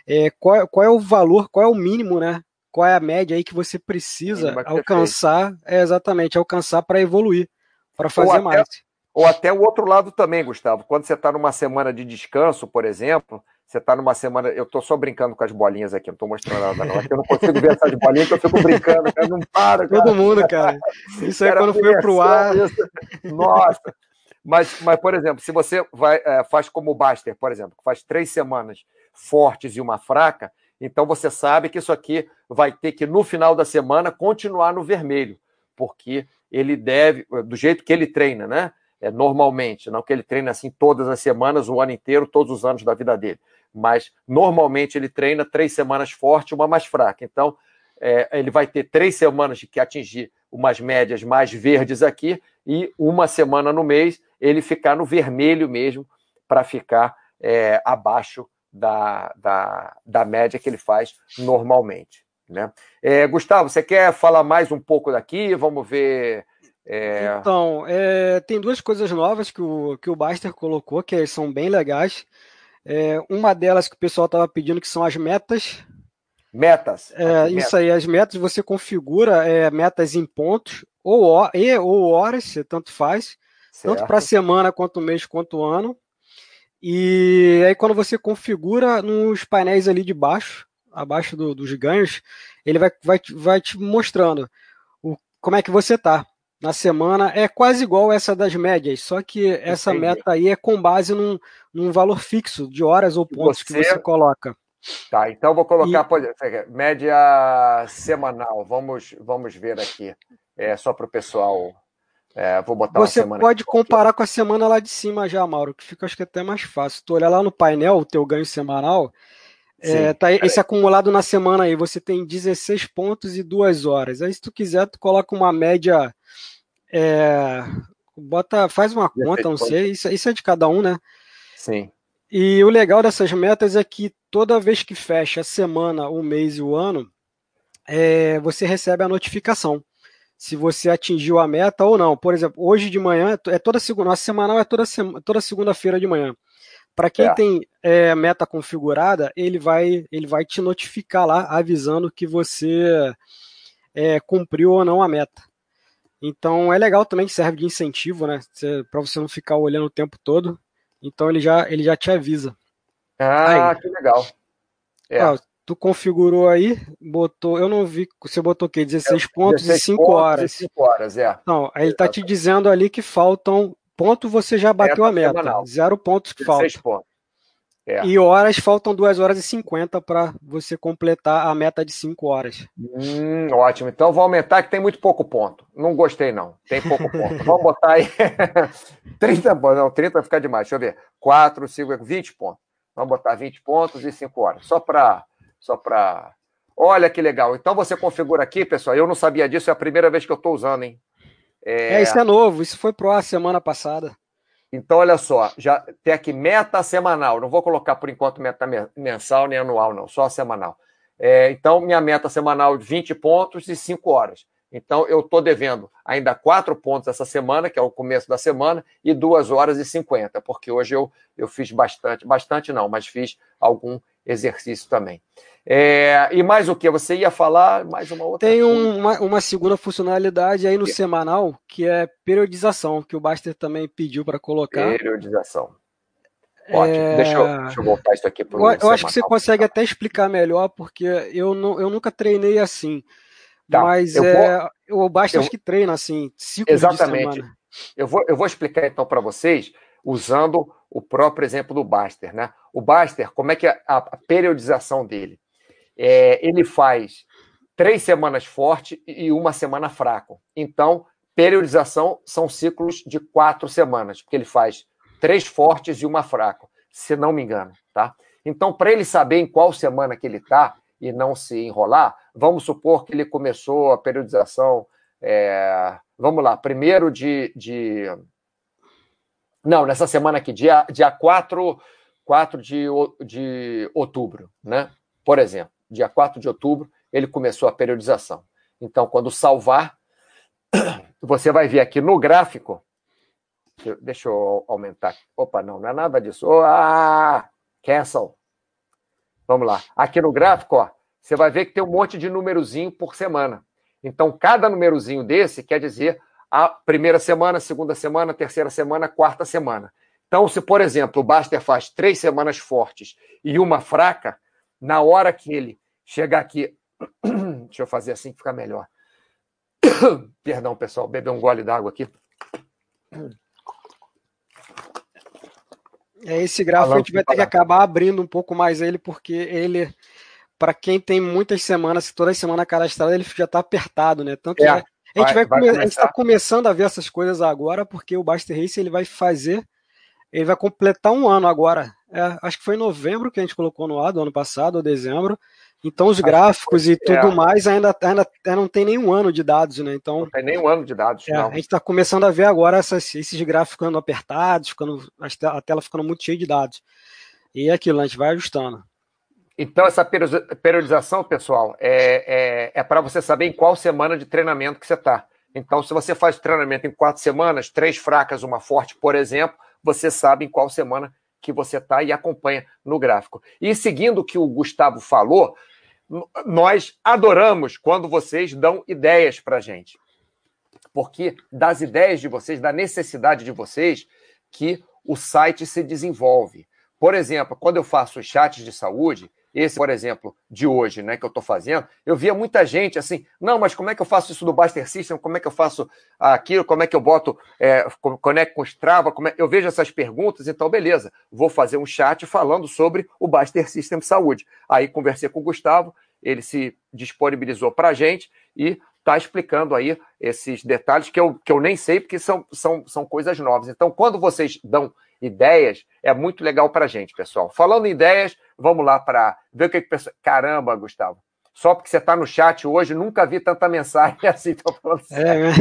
é, qual, qual é o valor, qual é o mínimo, né? Qual é a média aí que você precisa alcançar, é exatamente, alcançar para evoluir, para fazer mais. Ou até o outro lado também, Gustavo. Quando você está numa semana de descanso, por exemplo, você está numa semana. Eu estou só brincando com as bolinhas aqui, não estou mostrando nada, não. Aqui eu não consigo ver essas bolinhas, que eu fico brincando, cara. Não para, cara. Todo mundo, cara. Isso aí quando foi pro ar. Isso. Nossa. Mas, mas, por exemplo, se você vai, é, faz como o Baster, por exemplo, que faz três semanas fortes e uma fraca, então você sabe que isso aqui vai ter que, no final da semana, continuar no vermelho, porque ele deve, do jeito que ele treina, né? É, normalmente, não que ele treine assim todas as semanas, o ano inteiro, todos os anos da vida dele, mas normalmente ele treina três semanas forte, uma mais fraca. Então, é, ele vai ter três semanas de que atingir umas médias mais verdes aqui e uma semana no mês ele ficar no vermelho mesmo para ficar é, abaixo da, da, da média que ele faz normalmente. Né? É, Gustavo, você quer falar mais um pouco daqui? Vamos ver é... Então, é, tem duas coisas novas que o, que o Baster colocou, que são bem legais. É, uma delas que o pessoal estava pedindo, que são as metas. Metas. É, isso metas. aí, as metas você configura é, metas em pontos ou, e, ou horas, tanto faz, certo. tanto para semana quanto mês quanto ano. E aí quando você configura nos painéis ali de baixo, abaixo do, dos ganhos, ele vai, vai, vai te mostrando o, como é que você está na semana é quase igual essa das médias, só que essa Entendi. meta aí é com base num, num valor fixo de horas ou pontos você... que você coloca. Tá, então vou colocar e... média semanal. Vamos, vamos ver aqui. É só para o pessoal. É, vou botar Você pode comparar com a semana lá de cima já, Mauro, que fica acho que até mais fácil. Tu olha lá no painel o teu ganho semanal, é, tá esse acumulado na semana aí, você tem 16 pontos e 2 horas. Aí se tu quiser, tu coloca uma média é, bota, faz uma conta, não sei, isso, isso é de cada um, né? Sim. E o legal dessas metas é que toda vez que fecha a semana, o mês e o ano, é, você recebe a notificação se você atingiu a meta ou não. Por exemplo, hoje de manhã, é toda segunda, a semanal é toda, toda segunda-feira de manhã. Para quem é. tem é, meta configurada, ele vai, ele vai te notificar lá, avisando que você é, cumpriu ou não a meta. Então é legal também que serve de incentivo, né? Para você não ficar olhando o tempo todo. Então ele já, ele já te avisa. Ah, aí. que legal. É. Ah, tu configurou aí, botou, eu não vi, você botou o quê? 16 é, pontos 16 e 5 pontos horas. E 5 horas, é. Não, aí ele tá te dizendo ali que faltam ponto, você já bateu meta a meta. Semanal. Zero pontos que faltam. Pontos. É. E horas, faltam 2 horas e 50 para você completar a meta de 5 horas. Hum, ótimo. Então vou aumentar que tem muito pouco ponto. Não gostei, não. Tem pouco ponto. Vamos botar aí <laughs> 30 pontos. Não, 30 vai ficar demais. Deixa eu ver. 4, 5, 20 pontos. Vamos botar 20 pontos e 5 horas. Só para. Só para. Olha que legal. Então você configura aqui, pessoal. Eu não sabia disso, é a primeira vez que eu estou usando, hein? É... é, isso é novo. Isso foi pro ar semana passada. Então, olha só, já tem aqui meta semanal. Não vou colocar por enquanto meta mensal nem anual, não, só semanal. É, então, minha meta semanal de 20 pontos e 5 horas. Então, eu estou devendo ainda 4 pontos essa semana, que é o começo da semana, e 2 horas e 50, porque hoje eu, eu fiz bastante, bastante não, mas fiz algum exercício também. É, e mais o que? Você ia falar mais uma outra Tem uma, uma, segunda funcionalidade aí no que? semanal, que é periodização, que o Baster também pediu para colocar. Periodização. Ótimo. É... Deixa, eu, deixa, eu, voltar isso aqui para o Eu, eu acho que você consegue até explicar melhor, porque eu, não, eu nunca treinei assim. Tá, mas é, vou, o Baster eu, acho que treina assim, cinco Exatamente. Eu vou, eu vou explicar então para vocês usando o próprio exemplo do Baster, né? O Baster, como é que é a, a periodização dele? É, ele faz três semanas forte e uma semana fraco. Então, periodização são ciclos de quatro semanas, porque ele faz três fortes e uma fraco, se não me engano, tá? Então, para ele saber em qual semana que ele está e não se enrolar, vamos supor que ele começou a periodização, é, vamos lá, primeiro de, de não, nessa semana aqui, dia, dia 4, 4 de, de outubro, né? Por exemplo, dia 4 de outubro, ele começou a periodização. Então, quando salvar, <clears throat> você vai ver aqui no gráfico. Deixa eu aumentar. Opa, não, não é nada disso. Ah, cancel. Vamos lá. Aqui no gráfico, ó, você vai ver que tem um monte de númerozinho por semana. Então, cada númerozinho desse quer dizer a primeira semana, segunda semana, terceira semana, quarta semana. Então, se, por exemplo, o Baster faz três semanas fortes e uma fraca, na hora que ele chegar aqui. <coughs> Deixa eu fazer assim que fica melhor. <coughs> Perdão, pessoal, beber um gole d'água aqui. É, esse gráfico a gente vai ter que acabar abrindo um pouco mais ele, porque ele, para quem tem muitas semanas, toda semana cadastrada, ele já está apertado, né? Tanto é, é a gente vai, vai, vai está começando a ver essas coisas agora, porque o Baster Race ele vai fazer, ele vai completar um ano agora. É, acho que foi em novembro que a gente colocou no ar do ano passado, ou dezembro. Então os gráficos e tudo é. mais ainda, ainda, não tem nenhum ano de dados, né? Então não tem nenhum ano de dados. É, a gente está começando a ver agora essas, esses gráficos ficando apertados, ficando a tela ficando muito cheia de dados. E é aquilo, a gente vai ajustando. Então, essa periodização, pessoal, é, é, é para você saber em qual semana de treinamento que você está. Então, se você faz treinamento em quatro semanas, três fracas, uma forte, por exemplo, você sabe em qual semana que você está e acompanha no gráfico. E seguindo o que o Gustavo falou, nós adoramos quando vocês dão ideias para a gente. Porque das ideias de vocês, da necessidade de vocês, que o site se desenvolve. Por exemplo, quando eu faço chats de saúde, esse, por exemplo, de hoje, né, que eu estou fazendo, eu via muita gente assim, não, mas como é que eu faço isso do Buster System? Como é que eu faço aquilo? Como é que eu boto, é, conecto com Strava? É... Eu vejo essas perguntas, então beleza, vou fazer um chat falando sobre o Buster System Saúde. Aí conversei com o Gustavo, ele se disponibilizou para a gente e está explicando aí esses detalhes que eu, que eu nem sei, porque são, são, são coisas novas. Então, quando vocês dão ideias, é muito legal para a gente, pessoal. Falando em ideias, vamos lá para ver o que que pessoal. Caramba, Gustavo. Só porque você está no chat hoje, nunca vi tanta mensagem <laughs> assim. Tô falando é,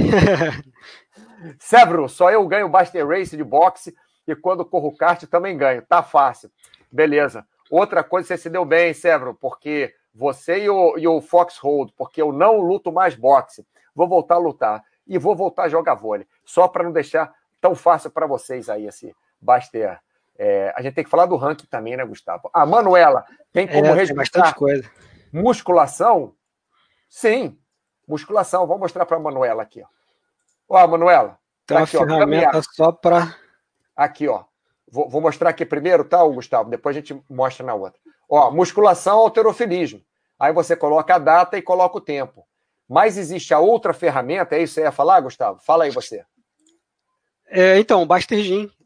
Severo, só eu ganho o Buster Race de boxe e quando corro kart também ganho. Tá fácil. Beleza. Outra coisa, você se deu bem, Severo, porque você e o, e o Foxhold, porque eu não luto mais boxe. Vou voltar a lutar. E vou voltar a jogar vôlei. Só para não deixar tão fácil para vocês aí, assim. Baster. É, a gente tem que falar do ranking também, né, Gustavo? A Manuela tem como é, respeitar bastante coisa. musculação? Sim, musculação. Vou mostrar para a Manuela aqui. Ó, ó Manuela. Tem tá aqui, uma ó, ferramenta só para... Aqui, ó. Vou, vou, mostrar aqui primeiro, tá, Gustavo? Depois a gente mostra na outra. Ó, musculação, alterofilismo. Aí você coloca a data e coloca o tempo. Mas existe a outra ferramenta, é isso que você ia falar, Gustavo? Fala aí você. É, então, o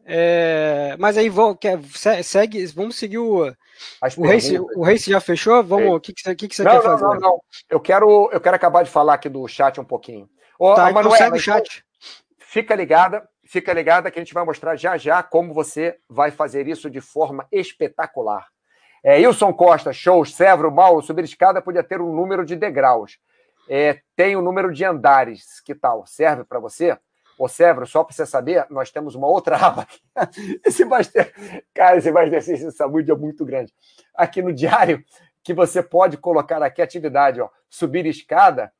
É, mas aí vou, quer, segue, vamos seguir o. o Race, o Race já fechou? Vamos, o que, que, que, que você não, quer não, fazer? Não, não, Eu quero, eu quero acabar de falar aqui do chat um pouquinho. Ô, tá, então segue o chat. Fica ligada, fica ligada que a gente vai mostrar já já como você vai fazer isso de forma espetacular. É, Wilson Costa, show, Severo, Mauro, subir escada podia ter um número de degraus. É, tem o um número de andares, que tal? Serve para você? Ô, Severo, só para você saber, nós temos uma outra <laughs> aba aqui. Esse Master... Cara, esse Master System Saúde é muito grande. Aqui no diário, que você pode colocar aqui atividade, ó, subir escada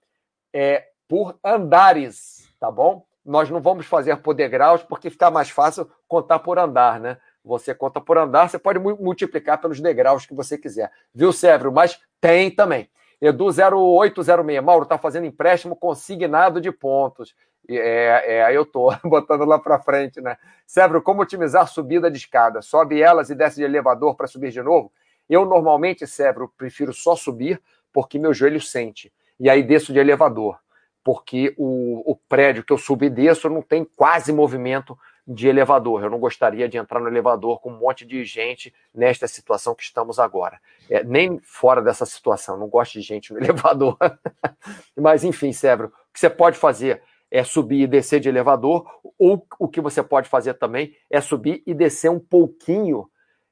é, por andares, tá bom? Nós não vamos fazer por degraus, porque fica mais fácil contar por andar, né? Você conta por andar, você pode multiplicar pelos degraus que você quiser. Viu, Severo? Mas tem também. Edu0806, Mauro, está fazendo empréstimo consignado de pontos. É, é, aí eu tô <laughs> botando lá para frente, né? Severo, como otimizar subida de escada? Sobe elas e desce de elevador para subir de novo? Eu normalmente, Severo, prefiro só subir porque meu joelho sente. E aí desço de elevador, porque o, o prédio que eu subo e desço não tem quase movimento de elevador. Eu não gostaria de entrar no elevador com um monte de gente nesta situação que estamos agora. É, nem fora dessa situação, não gosto de gente no <laughs> elevador. Mas, enfim, Severo, o que você pode fazer é subir e descer de elevador, ou o que você pode fazer também é subir e descer um pouquinho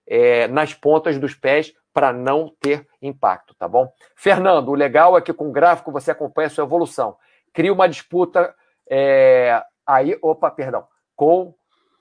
é, nas pontas dos pés para não ter impacto, tá bom? Fernando, o legal é que com o gráfico você acompanha a sua evolução. Cria uma disputa é, aí, opa, perdão, com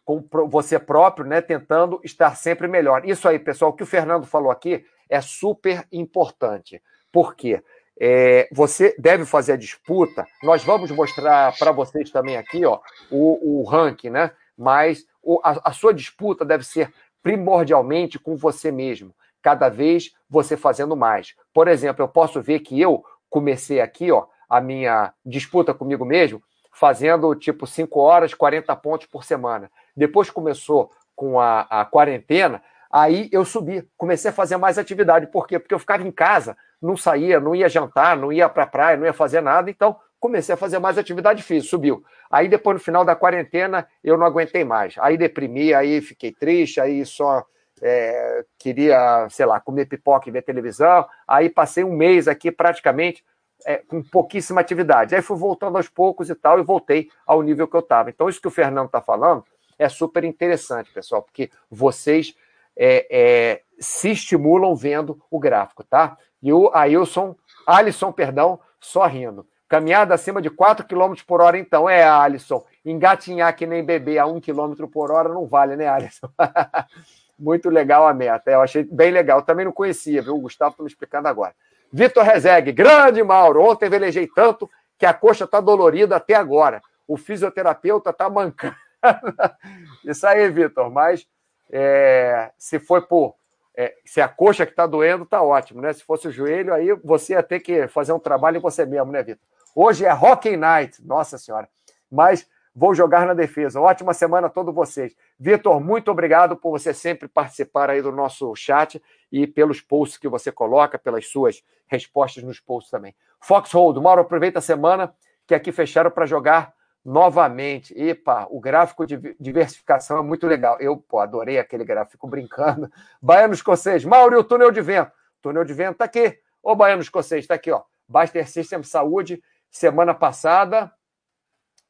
com você próprio, né, tentando estar sempre melhor. Isso aí, pessoal, o que o Fernando falou aqui é super importante. Por quê? É, você deve fazer a disputa. Nós vamos mostrar para vocês também aqui ó, o, o ranking, né? Mas o, a, a sua disputa deve ser primordialmente com você mesmo. Cada vez você fazendo mais. Por exemplo, eu posso ver que eu comecei aqui ó, a minha disputa comigo mesmo fazendo tipo 5 horas, 40 pontos por semana. Depois começou com a, a quarentena, aí eu subi, comecei a fazer mais atividade. Por quê? Porque eu ficava em casa, não saía, não ia jantar, não ia para praia, não ia fazer nada, então comecei a fazer mais atividade física, subiu. Aí depois, no final da quarentena, eu não aguentei mais. Aí deprimi, aí fiquei triste, aí só é, queria, sei lá, comer pipoca e ver televisão. Aí passei um mês aqui praticamente é, com pouquíssima atividade. Aí fui voltando aos poucos e tal, e voltei ao nível que eu estava. Então, isso que o Fernando está falando é super interessante, pessoal, porque vocês é, é, se estimulam vendo o gráfico, tá? E o Ailson, Alisson, perdão, só rindo. Caminhada acima de 4 km por hora, então. É, Alisson. Engatinhar que nem bebê a 1 km por hora não vale, né, Alisson? <laughs> Muito legal a meta. Eu achei bem legal. Também não conhecia, viu? O Gustavo está me explicando agora. Vitor Rezegue, grande Mauro. Ontem velejei tanto que a coxa está dolorida até agora. O fisioterapeuta está mancando. <laughs> Isso aí, Vitor. Mas é, se foi por. É, se a coxa que está doendo, tá ótimo, né? Se fosse o joelho, aí você ia ter que fazer um trabalho em você mesmo, né, Vitor? Hoje é Hockey Night, nossa senhora. Mas vou jogar na defesa. Ótima semana a todos vocês. Vitor, muito obrigado por você sempre participar aí do nosso chat e pelos posts que você coloca, pelas suas respostas nos posts também. Foxhold, Mauro, aproveita a semana que aqui fecharam para jogar novamente. Epa, o gráfico de diversificação é muito legal. Eu pô, adorei aquele gráfico <laughs> brincando. Baiano Escocês, Mauro o túnel de vento. túnel de vento está aqui. Ô, Baiano Escocês, está aqui, ó. Baster System Saúde, semana passada.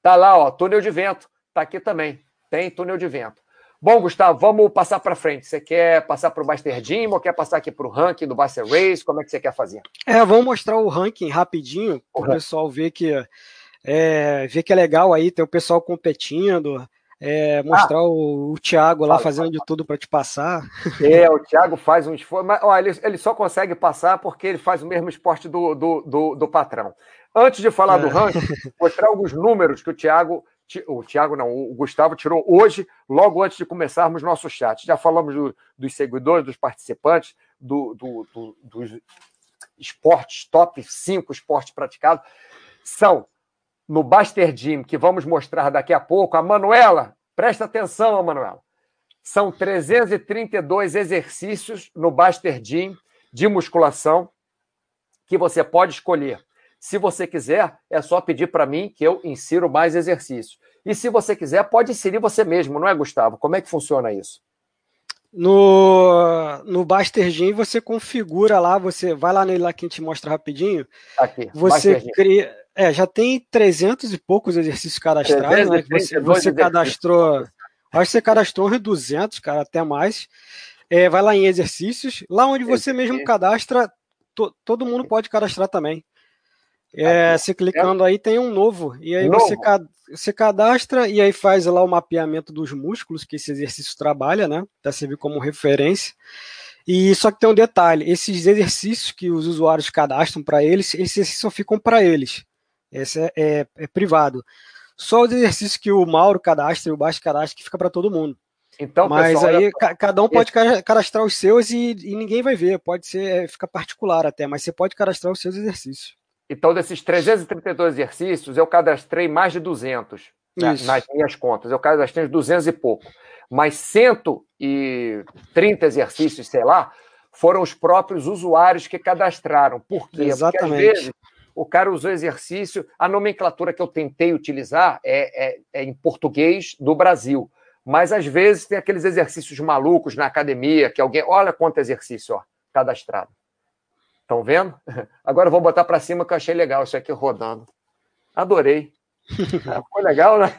Tá lá, ó, túnel de vento. Tá aqui também. Tem túnel de vento. Bom, Gustavo, vamos passar para frente. Você quer passar para o Master Gym ou quer passar aqui para o ranking do Master Race? Como é que você quer fazer? É, vamos mostrar o ranking rapidinho, para o pessoal ver que é, ver que é legal aí, ter o pessoal competindo. É, mostrar ah, o, o Thiago lá fala, fazendo fala. de tudo para te passar. É, o Thiago faz um esforço, mas ó, ele, ele só consegue passar porque ele faz o mesmo esporte do, do, do, do patrão. Antes de falar é. do ranking, mostrar alguns números que o Thiago o Thiago não, o Gustavo tirou hoje, logo antes de começarmos nosso chat. Já falamos do, dos seguidores, dos participantes, do, do, do, dos esportes, top 5 esportes praticados. São no Baster Gym, que vamos mostrar daqui a pouco. A Manuela, presta atenção, Manuela. São 332 exercícios no Baster Gym de musculação que você pode escolher se você quiser, é só pedir para mim que eu insiro mais exercícios. E se você quiser, pode inserir você mesmo, não é, Gustavo? Como é que funciona isso? No, no Bastergin você configura lá, você vai lá nele lá que a gente mostra rapidinho. Aqui, você cria. É, já tem 300 e poucos exercícios cadastrados, né? Você, você cadastrou. Acho que você cadastrou uns 200, cara, até mais. É, vai lá em exercícios, lá onde você mesmo cadastra, to, todo mundo pode cadastrar também. É, se clicando aí tem um novo, e aí novo. Você, cadastra e aí faz lá o mapeamento dos músculos que esse exercício trabalha, né? Para servir como referência. E só que tem um detalhe: esses exercícios que os usuários cadastram para eles, esses só ficam para eles. Esse é, é, é, privado. Só os exercícios que o Mauro cadastra e o Baixo cadastra que fica para todo mundo. Então, Mas pessoal, aí olha... cada um pode cadastrar os seus e, e, ninguém vai ver. Pode ser, é, fica particular até, mas você pode cadastrar os seus exercícios. Então, desses 332 exercícios, eu cadastrei mais de 200 né, nas minhas contas. Eu cadastrei 200 e pouco. Mas 130 exercícios, sei lá, foram os próprios usuários que cadastraram. Por quê? Exatamente. Porque às vezes o cara usou exercício. A nomenclatura que eu tentei utilizar é, é, é em português do Brasil. Mas às vezes tem aqueles exercícios malucos na academia que alguém. Olha quanto exercício, ó, cadastrado. Estão vendo? <laughs> Agora eu vou botar para cima que eu achei legal isso aqui rodando. Adorei. <laughs> Foi legal, né?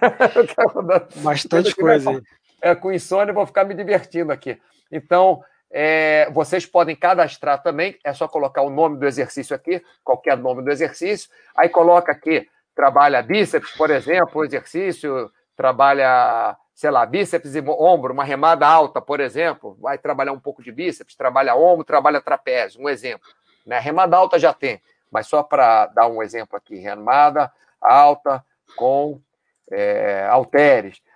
<laughs> Bastante coisa. É, com insônia, eu vou ficar me divertindo aqui. Então, é, vocês podem cadastrar também, é só colocar o nome do exercício aqui, qualquer nome do exercício. Aí coloca aqui, trabalha bíceps, por exemplo, o exercício, trabalha, sei lá, bíceps e ombro, uma remada alta, por exemplo. Vai trabalhar um pouco de bíceps, trabalha ombro, trabalha trapézio, um exemplo. Né? Remada alta já tem, mas só para dar um exemplo aqui, remada alta com é.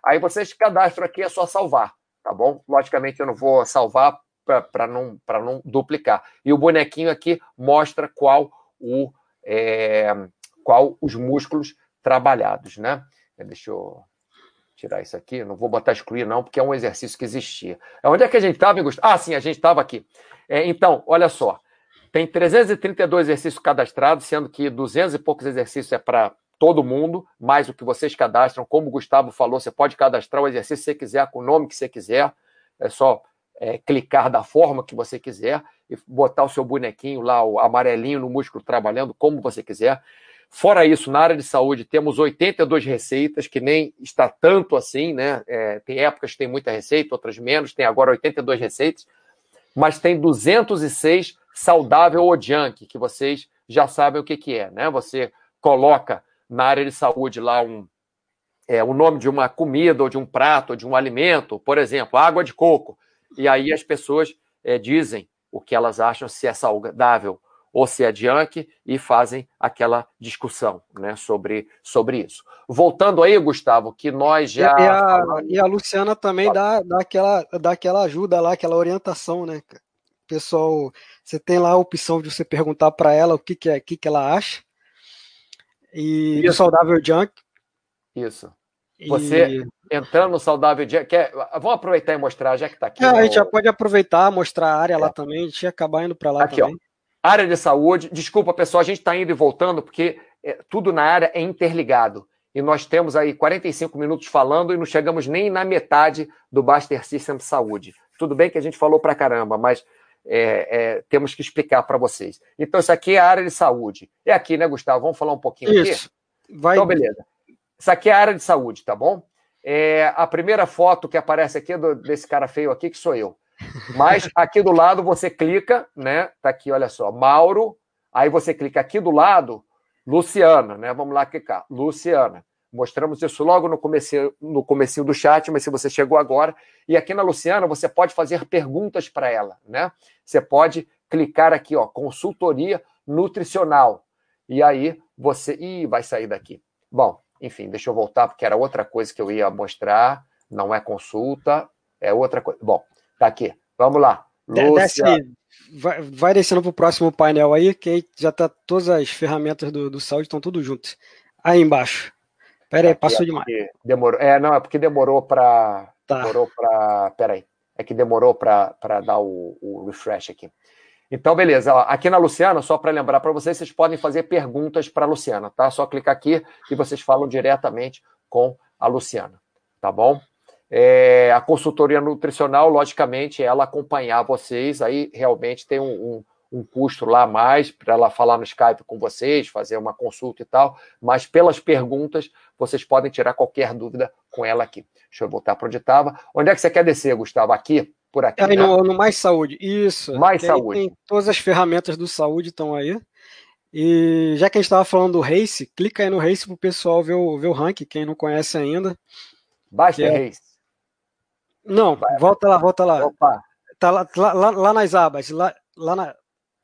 Aí vocês cadastram aqui, é só salvar, tá bom? Logicamente eu não vou salvar para não, não duplicar. E o bonequinho aqui mostra qual, o, é, qual os músculos trabalhados, né? Deixa eu tirar isso aqui, não vou botar excluir não, porque é um exercício que existia. Onde é que a gente estava, Ah, sim, a gente estava aqui. É, então, olha só, tem 332 exercícios cadastrados, sendo que 200 e poucos exercícios é para todo mundo, mais o que vocês cadastram. Como o Gustavo falou, você pode cadastrar o exercício que você quiser, com o nome que você quiser. É só é, clicar da forma que você quiser e botar o seu bonequinho lá, o amarelinho no músculo trabalhando, como você quiser. Fora isso, na área de saúde, temos 82 receitas, que nem está tanto assim, né? É, tem épocas que tem muita receita, outras menos, tem agora 82 receitas, mas tem 206 saudável ou junk, que vocês já sabem o que, que é, né? Você coloca na área de saúde lá um, é, o nome de uma comida ou de um prato ou de um alimento, por exemplo, água de coco, e aí as pessoas é, dizem o que elas acham se é saudável ou se é junk e fazem aquela discussão né, sobre, sobre isso. Voltando aí, Gustavo, que nós já. E a, e a Luciana também dá, dá, aquela, dá aquela ajuda lá, aquela orientação, né? Pessoal, você tem lá a opção de você perguntar para ela o que, que, é, que, que ela acha. E Isso. do saudável junk. Isso. Você e... entrando no saudável junk. Quer... Vamos aproveitar e mostrar, já que está aqui. É. A gente já pode aproveitar, mostrar a área é. lá também. A gente ia acabar indo para lá aqui, também. Ó. Área de saúde. Desculpa, pessoal, a gente está indo e voltando, porque é, tudo na área é interligado. E nós temos aí 45 minutos falando e não chegamos nem na metade do Baster System Saúde. Tudo bem que a gente falou para caramba, mas é, é, temos que explicar para vocês. Então, isso aqui é a área de saúde. É aqui, né, Gustavo? Vamos falar um pouquinho isso. aqui? Vai... Então, beleza. Isso aqui é a área de saúde, tá bom? É, a primeira foto que aparece aqui é do, desse cara feio aqui, que sou eu. Mas aqui do lado você clica, né? Tá aqui, olha só, Mauro. Aí você clica aqui do lado, Luciana, né? Vamos lá clicar, Luciana. Mostramos isso logo no começo no comecinho do chat, mas se você chegou agora, e aqui na Luciana você pode fazer perguntas para ela, né? Você pode clicar aqui, ó, consultoria nutricional. E aí você, ih, vai sair daqui. Bom, enfim, deixa eu voltar porque era outra coisa que eu ia mostrar, não é consulta, é outra coisa. Bom, tá aqui. Vamos lá. Desce, vai, vai descendo para o próximo painel aí, que aí já tá todas as ferramentas do, do saúde estão tudo juntas. Aí embaixo. Pera aí, passou demais. Demorou. É, não, é porque demorou para. Tá. Demorou para. Pera aí. É que demorou para dar o, o, refresh aqui. Então, beleza. Aqui na Luciana, só para lembrar para vocês, vocês podem fazer perguntas para a Luciana, tá? Só clicar aqui e vocês falam diretamente com a Luciana, tá bom? É, a consultoria nutricional, logicamente, ela acompanhar vocês, aí realmente tem um, um, um custo lá a mais para ela falar no Skype com vocês, fazer uma consulta e tal, mas pelas perguntas, vocês podem tirar qualquer dúvida com ela aqui. Deixa eu voltar para onde estava. Onde é que você quer descer, Gustavo? Aqui? Por aqui? Aí né? no, no, Mais Saúde, isso. Mais Saúde. Tem, todas as ferramentas do saúde estão aí. E já que a gente estava falando do Race, clica aí no Race para o pessoal ver o, ver o ranking, quem não conhece ainda. Baixa é... Race. Não, Vai. volta lá, volta lá. Opa. Tá lá, lá, lá nas abas, lá, lá na...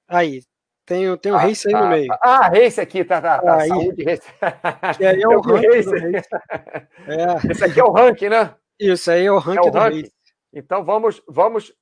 Aí, tem, tem um ah, race aí no meio. Ah, race aqui, tá, tá, tá. Aí. Saúde, race. Aí é <laughs> o race. race. <laughs> É. Esse aqui é o ranking, né? Isso aí é o ranking é o do ranking. race. Então vamos, vamos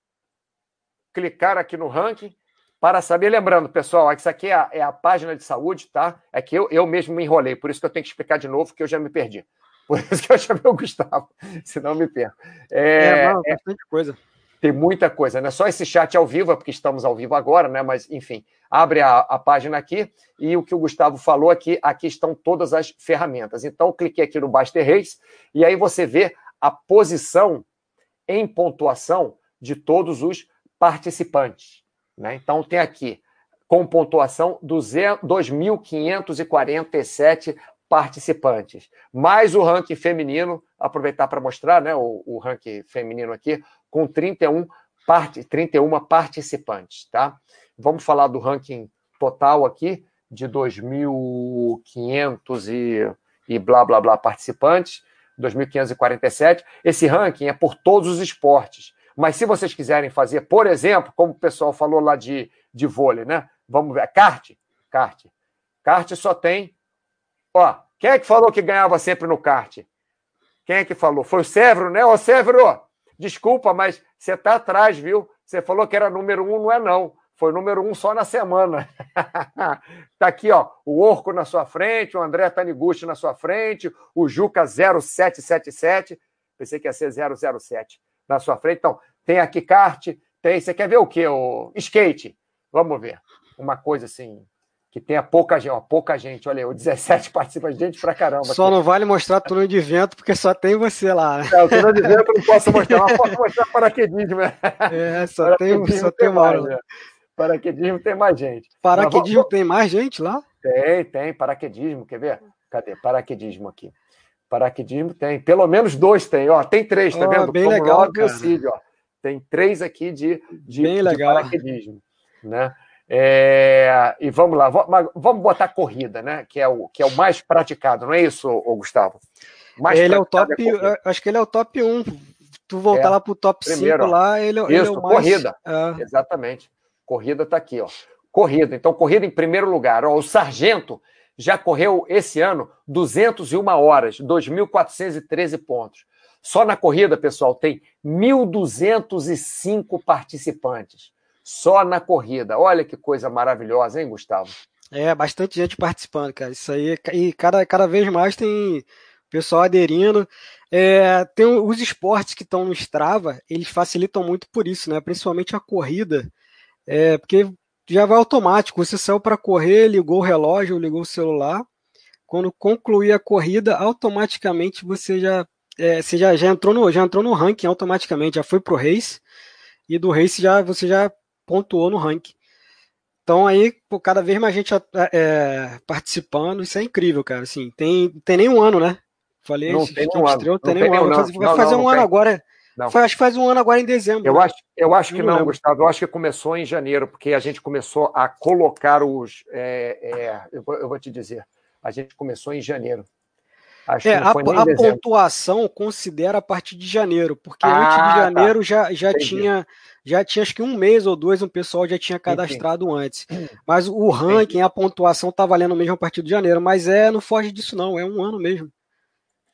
clicar aqui no ranking para saber. Lembrando, pessoal, isso aqui é a, é a, página de saúde, tá? É que eu, eu mesmo me enrolei, por isso que eu tenho que explicar de novo, que eu já me perdi. Por isso que eu <laughs> chamei o Gustavo, senão me perco. É, é, não, é bastante coisa. Tem muita coisa, não é só esse chat ao vivo, é porque estamos ao vivo agora, né? Mas, enfim, abre a, a página aqui e o que o Gustavo falou aqui, aqui estão todas as ferramentas. Então, cliquei aqui no Baster Reis e aí você vê a posição em pontuação de todos os participantes. Né? Então, tem aqui, com pontuação, 2.547 participantes. Mais o ranking feminino, aproveitar para mostrar né, o, o ranking feminino aqui, com 31, part, 31 participantes. Tá? Vamos falar do ranking total aqui, de 2.500 e, e blá, blá, blá participantes, 2.547. Esse ranking é por todos os esportes. Mas se vocês quiserem fazer, por exemplo, como o pessoal falou lá de, de vôlei, né? Vamos ver. Kart. Kart. Kart só tem. Ó, quem é que falou que ganhava sempre no kart? Quem é que falou? Foi o Severo, né? Ô, Severo, desculpa, mas você tá atrás, viu? Você falou que era número um, não é não. Foi número um só na semana. <laughs> tá aqui, ó, o Orco na sua frente, o André Taniguchi na sua frente, o Juca 0777. Pensei que ia ser 007 na sua frente. Então, tem aqui kart, tem. Você quer ver o quê? O skate. Vamos ver. Uma coisa assim. Que tenha pouca gente, ó, pouca gente, olha aí, o 17 <laughs> participa de gente pra caramba. Só aqui. não vale mostrar túnel de vento, porque só tem você lá. É, o túnel de vento eu não posso mostrar, mas posso mostrar <laughs> paraquedismo. Né? É, só tem, só tem, mais. Né? Paraquedismo tem mais gente. Paraquedismo vamos... tem mais gente lá? Tem, tem, paraquedismo, quer ver? Cadê? Paraquedismo aqui. Paraquedismo tem, pelo menos dois tem, ó, tem três, tá oh, vendo? Bem Como legal. Cid, ó. Tem três aqui de, de, bem de paraquedismo, né? É, e vamos lá, vamos botar corrida, né? Que é o que é o mais praticado, não é isso, Gustavo? Mais ele é o top, é acho que ele é o top 1. Tu voltar é, lá pro top primeiro, 5 lá, ele, isso, ele é o mais... corrida. É. Exatamente. Corrida tá aqui, ó. Corrida. Então, corrida em primeiro lugar. Ó, o sargento já correu esse ano 201 horas, 2.413 pontos. Só na corrida, pessoal, tem 1.205 participantes. Só na corrida. Olha que coisa maravilhosa, hein, Gustavo? É, bastante gente participando, cara. Isso aí, e cada, cada vez mais tem pessoal aderindo. É, tem os esportes que estão no Strava, eles facilitam muito por isso, né? Principalmente a corrida. É, porque já vai automático. Você saiu para correr, ligou o relógio, ligou o celular. Quando concluir a corrida, automaticamente você já, é, você já, já, entrou no, já entrou no ranking automaticamente, já foi pro race e do race já você já pontuou no ranking. Então aí, pô, cada vez mais gente é, participando, isso é incrível, cara. Assim, tem, tem nem um ano, né? Falei, não tem um ano. Estreou, tem nem um ano. Vai, vai fazer um ano agora. Não. Foi, acho que faz um ano agora em dezembro. Eu, né? acho, eu acho que não, não Gustavo. Eu acho que começou em janeiro, porque a gente começou a colocar os. É, é, eu, vou, eu, vou, te dizer, a gente começou em janeiro. Acho é, a, a pontuação considera a partir de janeiro, porque ah, antes de tá. janeiro tá. já, já tinha já tinha acho que um mês ou dois um pessoal já tinha cadastrado Entendi. antes. Mas o ranking, Entendi. a pontuação tá valendo mesmo a partir de janeiro, mas é não foge disso não, é um ano mesmo.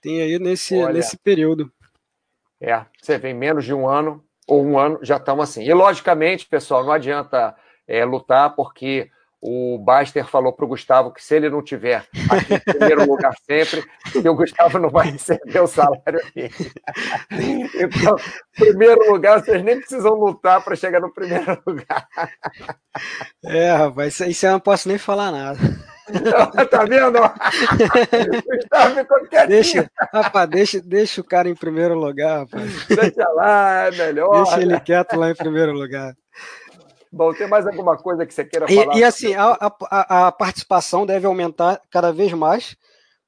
Tem aí nesse, nesse período. É, você vem menos de um ano ou um ano, já estamos assim. E, logicamente, pessoal, não adianta é, lutar, porque o Baster falou para o Gustavo que se ele não tiver aqui em primeiro lugar sempre, o Gustavo não vai receber o salário dele. <laughs> Então, primeiro lugar, vocês nem precisam lutar para chegar no primeiro lugar. É, rapaz, isso, eu não posso nem falar nada. tá vendo? Gustavo ficou quietinho. Deixa, rapaz, deixa, deixa o cara em primeiro lugar, rapaz. Deixa lá, é melhor. Deixa ele quieto lá em primeiro lugar. Bom, tem mais alguma coisa que você queira falar? E, e assim, a, a, a, participação deve aumentar cada vez mais,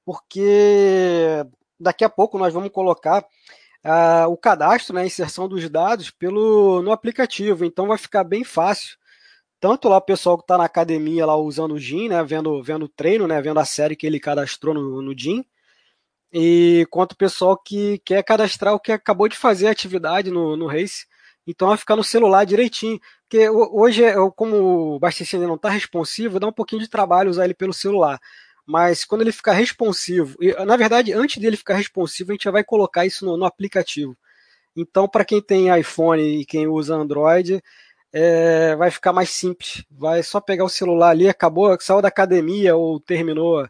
porque daqui a pouco nós vamos colocar uh, o cadastro, né, a inserção dos dados pelo, no aplicativo. Então vai ficar bem fácil. Tanto lá o pessoal que está na academia lá usando o GIM, né, vendo, vendo o treino, né, vendo a série que ele cadastrou no, no GIM, e quanto o pessoal que quer cadastrar o que acabou de fazer a atividade no, no Race então vai ficar no celular direitinho. Porque hoje, como o Bastecine não está responsivo, dá um pouquinho de trabalho usar ele pelo celular. Mas quando ele ficar responsivo, e, na verdade, antes dele ficar responsivo, a gente já vai colocar isso no, no aplicativo. Então, para quem tem iPhone e quem usa Android, é, vai ficar mais simples. Vai só pegar o celular ali, acabou, saiu da academia ou terminou,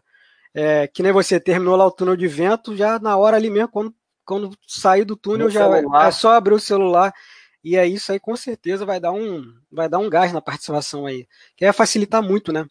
é, que nem você terminou lá o túnel de vento, já na hora ali mesmo, quando, quando sair do túnel, no já celular. é só abrir o celular e é isso aí com certeza vai dar um vai dar um gás na participação aí, que vai facilitar muito, né?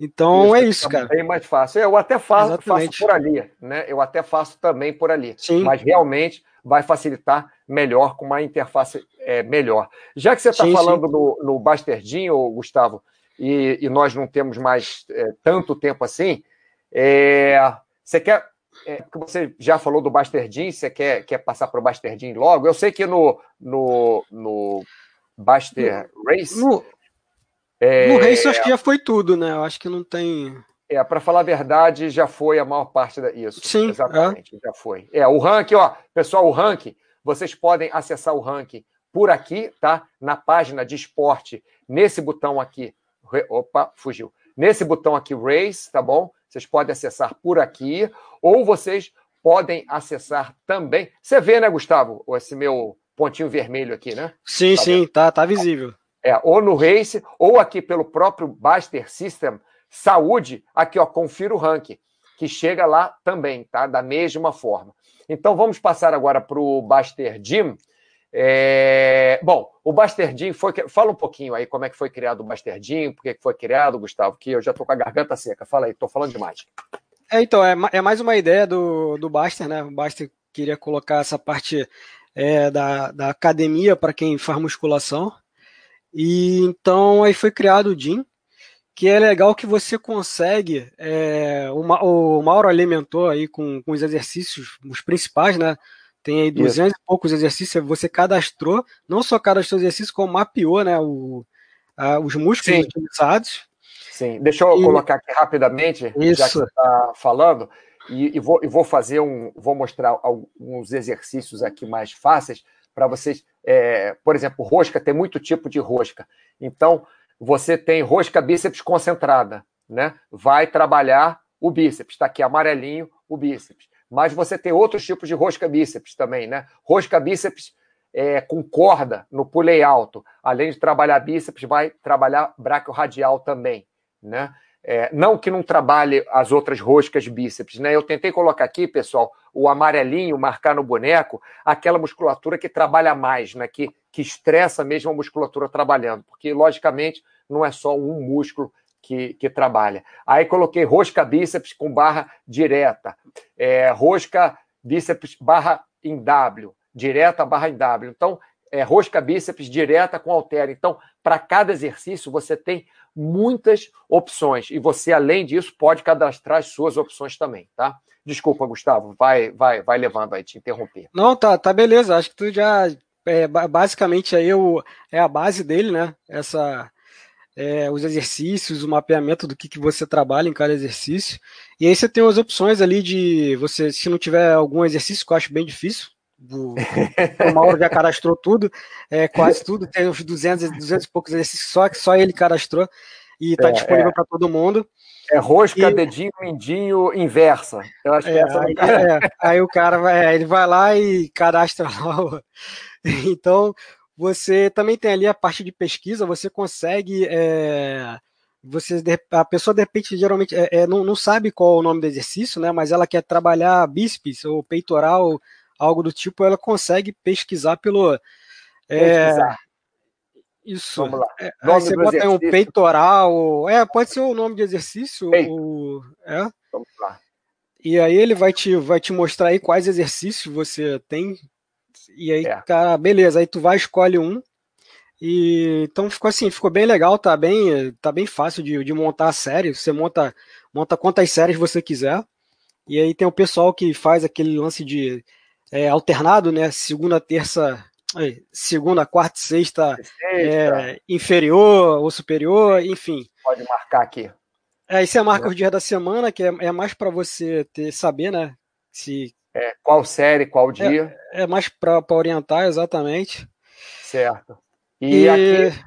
Então isso, é isso, cara. Bem mais fácil. Eu até faço, faço, por ali, né? Eu até faço também por ali. Sim. Mas realmente vai facilitar melhor, com uma interface é, melhor. Já que você está falando sim. No, no Bastardinho, Gustavo, e, e, nós não temos mais é, tanto tempo assim, é, você quer é, que você já falou do Bastardin, você quer, quer passar para o Bastardin logo? Eu sei que no, no, no Baster Race. No, é, no Race, acho que já foi tudo, né? Eu acho que não tem. É, para falar a verdade, já foi a maior parte disso. Sim. Exatamente, é. já foi. É, o ranking, ó, pessoal, o ranking, vocês podem acessar o ranking por aqui, tá? Na página de esporte, nesse botão aqui. Opa, fugiu. Nesse botão aqui, Race, tá bom? Vocês podem acessar por aqui, ou vocês podem acessar também. Você vê, né, Gustavo, esse meu pontinho vermelho aqui, né? Sim, tá sim, vendo? tá, tá visível. É, ou no Race, ou aqui pelo próprio Baster System Saúde, aqui, ó, confira o ranking, que chega lá também, tá? Da mesma forma. Então vamos passar agora para o Baster Gym. É... Bom, o Bastardinho foi. Fala um pouquinho aí como é que foi criado o Bastardinho, por que foi criado, Gustavo, que eu já tô com a garganta seca. Fala aí, tô falando demais. É, então, é, é mais uma ideia do, do Baster, né? O Baster queria colocar essa parte é, da, da academia para quem faz musculação. E então aí foi criado o Jim, que é legal que você consegue. É, o, o Mauro alimentou aí com, com os exercícios, os principais, né? Tem aí 200 Isso. e poucos exercícios, você cadastrou, não só cadastrou exercícios, como mapeou né, o, a, os músculos Sim. utilizados. Sim, deixa eu e... colocar aqui rapidamente, Isso. já que você está falando, e, e, vou, e vou fazer um. Vou mostrar alguns exercícios aqui mais fáceis para vocês. É, por exemplo, rosca, tem muito tipo de rosca. Então, você tem rosca bíceps concentrada, né? Vai trabalhar o bíceps, está aqui amarelinho o bíceps mas você tem outros tipos de rosca bíceps também, né? Rosca bíceps é, com corda no pulei alto, além de trabalhar bíceps, vai trabalhar radial também, né? É, não que não trabalhe as outras roscas bíceps, né? Eu tentei colocar aqui, pessoal, o amarelinho, marcar no boneco, aquela musculatura que trabalha mais, né? Que, que estressa mesmo a musculatura trabalhando, porque, logicamente, não é só um músculo que, que trabalha. Aí coloquei rosca bíceps com barra direta, é, rosca bíceps barra em W, direta barra em W. Então, é, rosca bíceps direta com halter. Então, para cada exercício, você tem muitas opções. E você, além disso, pode cadastrar as suas opções também, tá? Desculpa, Gustavo, vai, vai, vai levando aí, te interromper. Não, tá, tá beleza. Acho que tu já. É, basicamente aí o, é a base dele, né? Essa, é, os exercícios, o mapeamento do que, que você trabalha em cada exercício. E aí você tem as opções ali de você, se não tiver algum exercício, que eu acho bem difícil, o, o Mauro já cadastrou tudo, é, quase tudo, tem uns 200, 200 e poucos exercícios só que só ele cadastrou e está é, disponível é. para todo mundo. É rosca, e... dedinho, mindinho, inversa. Eu acho que é, essa aí, é, aí o cara vai, ele vai lá e cadastra <laughs> lá. Então, você também tem ali a parte de pesquisa, você consegue. É, você, a pessoa, de repente, geralmente é, é, não, não sabe qual é o nome do exercício, né? Mas ela quer trabalhar bíceps ou peitoral, algo do tipo, ela consegue pesquisar pelo. É, pesquisar. Isso. Vamos lá. É, você bota aí um peitoral. É, pode ser o nome de exercício. É. Vamos lá. E aí ele vai te, vai te mostrar aí quais exercícios você tem. E aí, é. cara, beleza. Aí tu vai, escolhe um. E então ficou assim, ficou bem legal, tá bem, tá bem fácil de, de montar a série. Você monta, monta quantas séries você quiser. E aí tem o pessoal que faz aquele lance de é, alternado, né? Segunda, terça, segunda, quarta sexta, sexta. É, inferior ou superior, enfim. Pode marcar aqui. É, aí você marca os dias da semana, que é, é mais para você ter, saber, né? Se, é, qual série, qual dia. É, é mais para orientar, exatamente. Certo. E, e... aqui.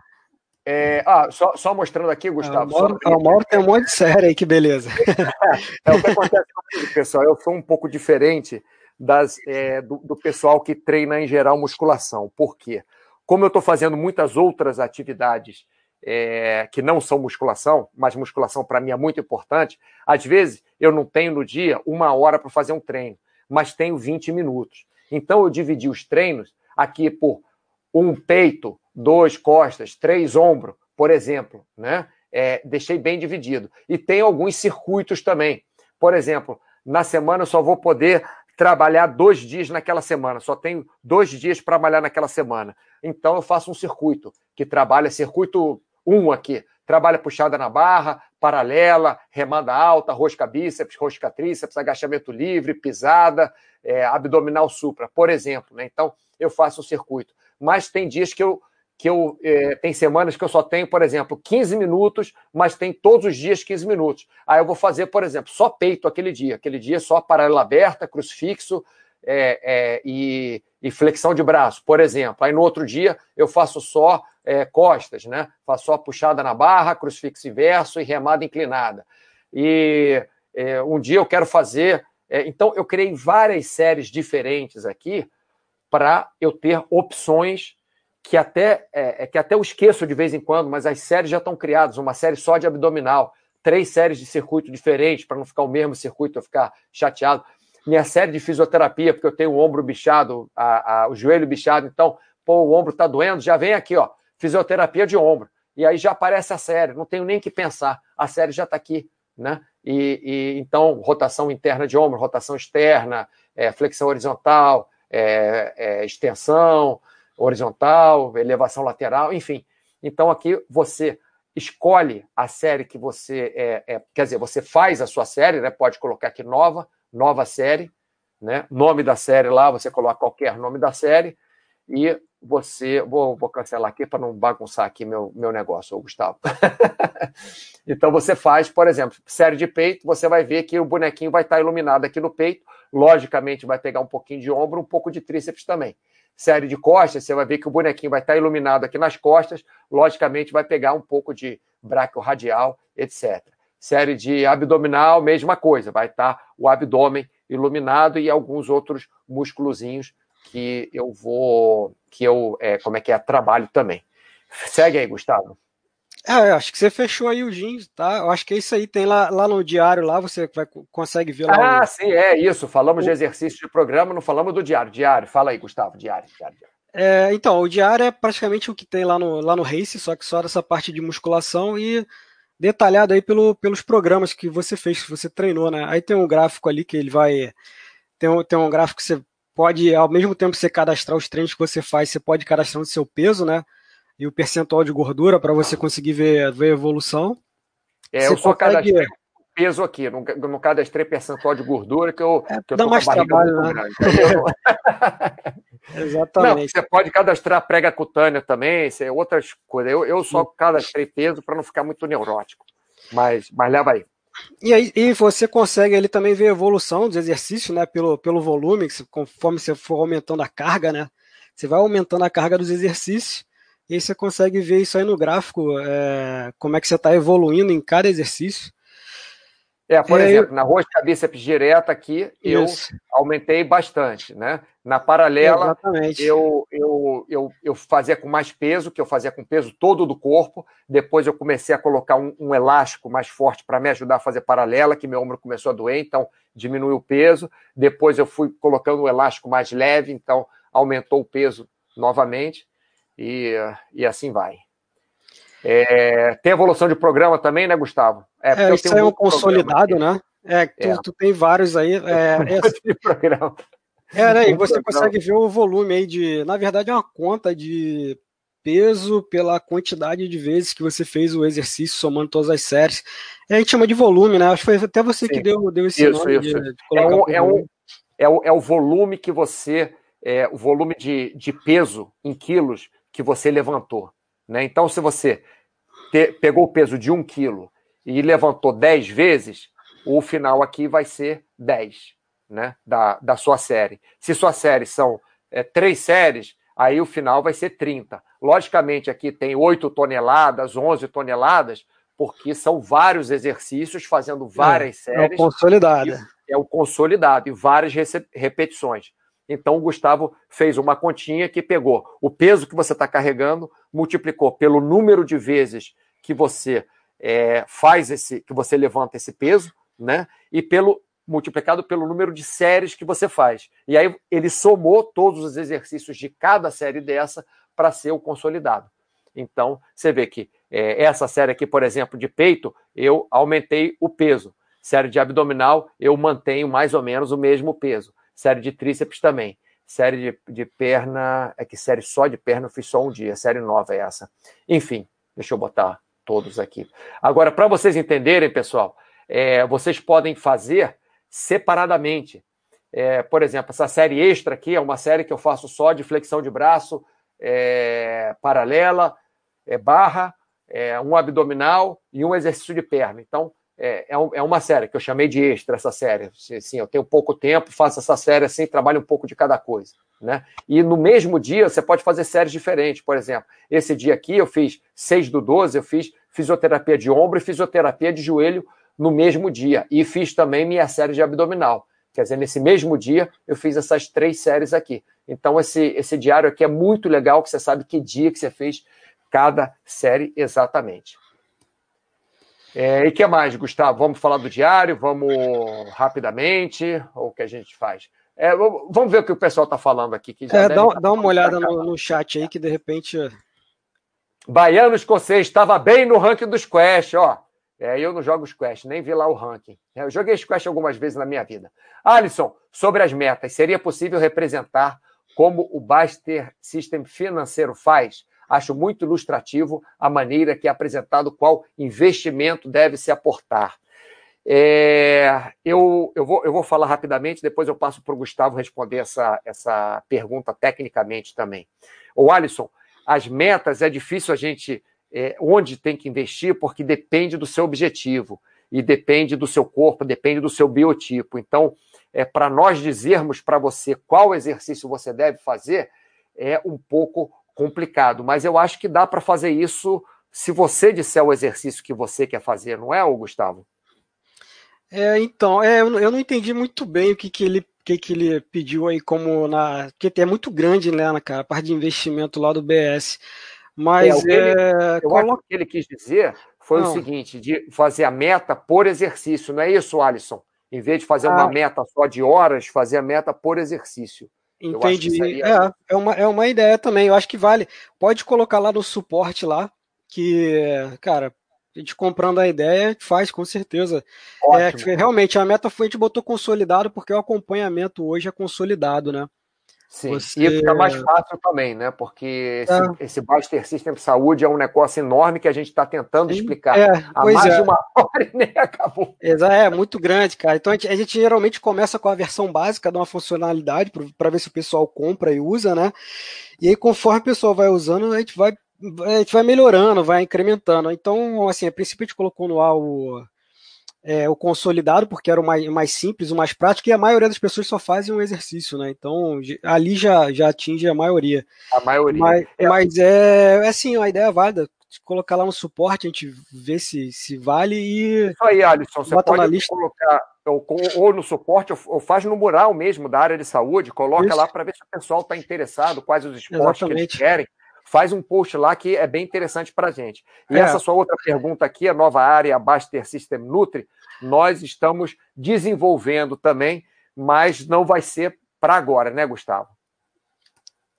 É, ah, só, só, mostrando aqui, Gustavo. Ah, o Mauro, Mauro tem um monte de série aí, que beleza. <laughs> é o que acontece comigo, pessoal. Eu sou um pouco diferente das, é, do, do, pessoal que treina em geral musculação. Por quê? Como eu estou fazendo muitas outras atividades é, que não são musculação, mas musculação para mim é muito importante, às vezes eu não tenho no dia uma hora para fazer um treino, mas tenho 20 minutos. Então eu dividi os treinos aqui por um peito, dois costas, três ombros, por exemplo, né? É, deixei bem dividido. E tem alguns circuitos também. Por exemplo, na semana eu só vou poder trabalhar dois dias naquela semana, só tenho dois dias para trabalhar naquela semana. Então eu faço um circuito que trabalha circuito 1 um aqui, trabalha puxada na barra, paralela, remada alta, rosca bíceps, rosca tríceps, agachamento livre, pisada, é, abdominal supra, por exemplo. Né? Então eu faço um circuito. Mas tem dias que eu que eu é, tem semanas que eu só tenho, por exemplo, 15 minutos, mas tem todos os dias 15 minutos. Aí eu vou fazer, por exemplo, só peito aquele dia. Aquele dia só paralela aberta, crucifixo é, é, e, e, flexão de braço, por exemplo. Aí no outro dia eu faço só é, costas, né? Faço só puxada na barra, crucifixo inverso e remada inclinada. E é, um dia eu quero fazer. É, então eu criei várias séries diferentes aqui para eu ter opções que até, é, é, que até eu esqueço de vez em quando, mas as séries já estão criadas, uma série só de abdominal, três séries de circuito diferentes, para não ficar o mesmo circuito, eu ficar chateado. Minha série de fisioterapia, porque eu tenho o ombro bichado, a, a, o joelho bichado, então, pô, o ombro está doendo, já vem aqui, ó, fisioterapia de ombro. E aí já aparece a série, não tenho nem que pensar, a série já está aqui, né? E, e, então, rotação interna de ombro, rotação externa, é, flexão horizontal, é, é, extensão, horizontal, elevação lateral, enfim. Então aqui você escolhe a série que você é, é, quer dizer, você faz a sua série, né? Pode colocar aqui nova, nova série, né? Nome da série lá, você coloca qualquer nome da série e você vou, vou cancelar aqui para não bagunçar aqui meu, meu negócio, Gustavo. <laughs> então você faz, por exemplo, série de peito, você vai ver que o bonequinho vai estar iluminado aqui no peito, logicamente vai pegar um pouquinho de ombro, um pouco de tríceps também série de costas, você vai ver que o bonequinho vai estar iluminado aqui nas costas, logicamente vai pegar um pouco de braco radial, etc. Série de abdominal, mesma coisa, vai estar o abdômen iluminado e alguns outros músculozinhos que eu vou, que eu, é, como é que é, trabalho também. Segue aí, Gustavo. É, acho que você fechou aí o jeans, tá? Eu acho que é isso aí, tem lá, lá no diário, lá você vai, consegue ver lá. Ah, o... sim, é isso. Falamos o... de exercício de programa, não falamos do diário. Diário, fala aí, Gustavo, diário, diário. É, então, o diário é praticamente o que tem lá no, lá no Race, só que só dessa parte de musculação e detalhado aí pelo, pelos programas que você fez, que você treinou, né? Aí tem um gráfico ali que ele vai. Tem um, tem um gráfico que você pode, ao mesmo tempo que você cadastrar os treinos que você faz, você pode cadastrar o seu peso, né? e o percentual de gordura para você conseguir ver, ver a evolução. É, você eu só consegue... cadastrei peso aqui, não, não cadastrei percentual de gordura que eu, é, que eu dá mais trabalho, né? <laughs> Exatamente. Não, você pode cadastrar prega cutânea também, isso é outras coisas. Eu, eu só cadastrei peso para não ficar muito neurótico. Mas, mas leva aí. E aí e você consegue ali também ver a evolução dos exercícios, né? Pelo, pelo volume, conforme você for aumentando a carga, né? Você vai aumentando a carga dos exercícios e aí você consegue ver isso aí no gráfico, é, como é que você está evoluindo em cada exercício. É, por exemplo, na rosca bíceps direta aqui, eu isso. aumentei bastante, né? Na paralela, eu, eu, eu, eu fazia com mais peso, que eu fazia com peso todo do corpo. Depois eu comecei a colocar um, um elástico mais forte para me ajudar a fazer paralela, que meu ombro começou a doer, então diminuiu o peso. Depois eu fui colocando um elástico mais leve, então aumentou o peso novamente e, e assim vai. É, tem evolução de programa também, né, Gustavo? É, é isso um é um consolidado, né? É, tu, é. tu, tem vários aí. É, de programa. É, né? E você consegue ver o volume aí de. Na verdade, é uma conta de peso pela quantidade de vezes que você fez o exercício, somando todas as séries. É, a gente chama de volume, né? Acho que foi até você Sim. que deu, deu esse isso, nome isso. De, de é, um, é, um, é, o, é o volume que você. É, o volume de, de peso em quilos que você levantou. Né? Então, se você te, pegou o peso de um quilo e levantou 10 vezes, o final aqui vai ser 10 né, da, da sua série. Se sua série são é, três séries, aí o final vai ser 30. Logicamente, aqui tem 8 toneladas, 11 toneladas, porque são vários exercícios fazendo várias é, séries. É o consolidado. É o consolidado, e várias repetições. Então, o Gustavo fez uma continha que pegou o peso que você está carregando, multiplicou pelo número de vezes que você é, faz esse, que você levanta esse peso, né? E pelo multiplicado pelo número de séries que você faz. E aí ele somou todos os exercícios de cada série dessa para ser o consolidado. Então, você vê que é, essa série aqui, por exemplo, de peito, eu aumentei o peso. Série de abdominal, eu mantenho mais ou menos o mesmo peso. Série de tríceps também. Série de, de perna, é que série só de perna eu fiz só um dia, série nova é essa. Enfim, deixa eu botar todos aqui. Agora, para vocês entenderem, pessoal, é, vocês podem fazer separadamente. É, por exemplo, essa série extra aqui é uma série que eu faço só de flexão de braço é, paralela, é, barra, é, um abdominal e um exercício de perna. Então, é, é, é, uma série que eu chamei de extra, essa série. Sim, eu tenho pouco tempo, faço essa série assim, trabalho um pouco de cada coisa. Né? E no mesmo dia você pode fazer séries diferentes. Por exemplo, esse dia aqui eu fiz 6 do 12, eu fiz fisioterapia de ombro e fisioterapia de joelho no mesmo dia. E fiz também minha série de abdominal. Quer dizer, nesse mesmo dia eu fiz essas três séries aqui. Então, esse, esse diário aqui é muito legal, que você sabe que dia que você fez cada série exatamente. É, e que mais, Gustavo? Vamos falar do diário? Vamos rapidamente? Ou o que a gente faz? É, vamos ver o que o pessoal está falando aqui. Que é, dá, dá uma olhada no, no, chat aí, que de repente. Baiano escocês estava bem no ranking dos Quest, ó. É, eu não jogo Squash, nem vi lá o ranking. É, eu joguei Squash algumas vezes na minha vida. Alisson, sobre as metas, seria possível representar como o Baster System financeiro faz? Acho muito ilustrativo a maneira que é apresentado qual investimento deve se aportar. É, eu, eu, vou, eu vou falar rapidamente, depois eu passo para o Gustavo responder essa, essa pergunta tecnicamente também. O Alisson, as metas é difícil a gente é, onde tem que investir, porque depende do seu objetivo e depende do seu corpo, depende do seu biotipo. Então, é, para nós dizermos para você qual exercício você deve fazer, é um pouco complicado, mas eu acho que dá para fazer isso se você disser o exercício que você quer fazer, não é, Gustavo? É, então, é, eu não entendi muito bem o que, que ele que, que ele pediu aí como na. Porque é muito grande, né, cara, a parte de investimento lá do BS. Mas é, o que ele, é, eu coloca... acho que ele quis dizer foi não. o seguinte: de fazer a meta por exercício, não é isso, Alisson? Em vez de fazer ah. uma meta só de horas, fazer a meta por exercício. Entendi. Seria... É, é, uma, é uma ideia também. Eu acho que vale. Pode colocar lá no suporte lá, que, cara, a gente comprando a ideia, faz com certeza. É, realmente, a meta foi, a gente botou consolidado, porque o acompanhamento hoje é consolidado, né? Sim, Você... e fica mais fácil também, né? Porque esse, é. esse Baster System de Saúde é um negócio enorme que a gente está tentando explicar é, há mais é. de uma <laughs> hora e nem acabou. É, muito grande, cara. Então a gente, a gente geralmente começa com a versão básica de uma funcionalidade para ver se o pessoal compra e usa, né? E aí, conforme o pessoal vai usando, a gente vai, a gente vai melhorando, vai incrementando. Então, assim, a princípio a gente colocou no ar o é, o consolidado, porque era o mais, mais simples, o mais prático, e a maioria das pessoas só fazem um exercício, né? Então, ali já, já atinge a maioria. A maioria. Mas é, mas é, é assim, a ideia é válida. Colocar lá no suporte, a gente vê se, se vale e. Isso aí, Alisson. Você pode colocar ou, ou, no suporte, ou, ou, faz no mural mesmo da área de saúde, coloca Isso. lá para ver se o pessoal está interessado, quais os esportes Exatamente. que eles querem faz um post lá que é bem interessante para a gente. E é. essa sua outra pergunta aqui, a nova área Baster System Nutri, nós estamos desenvolvendo também, mas não vai ser para agora, né, Gustavo?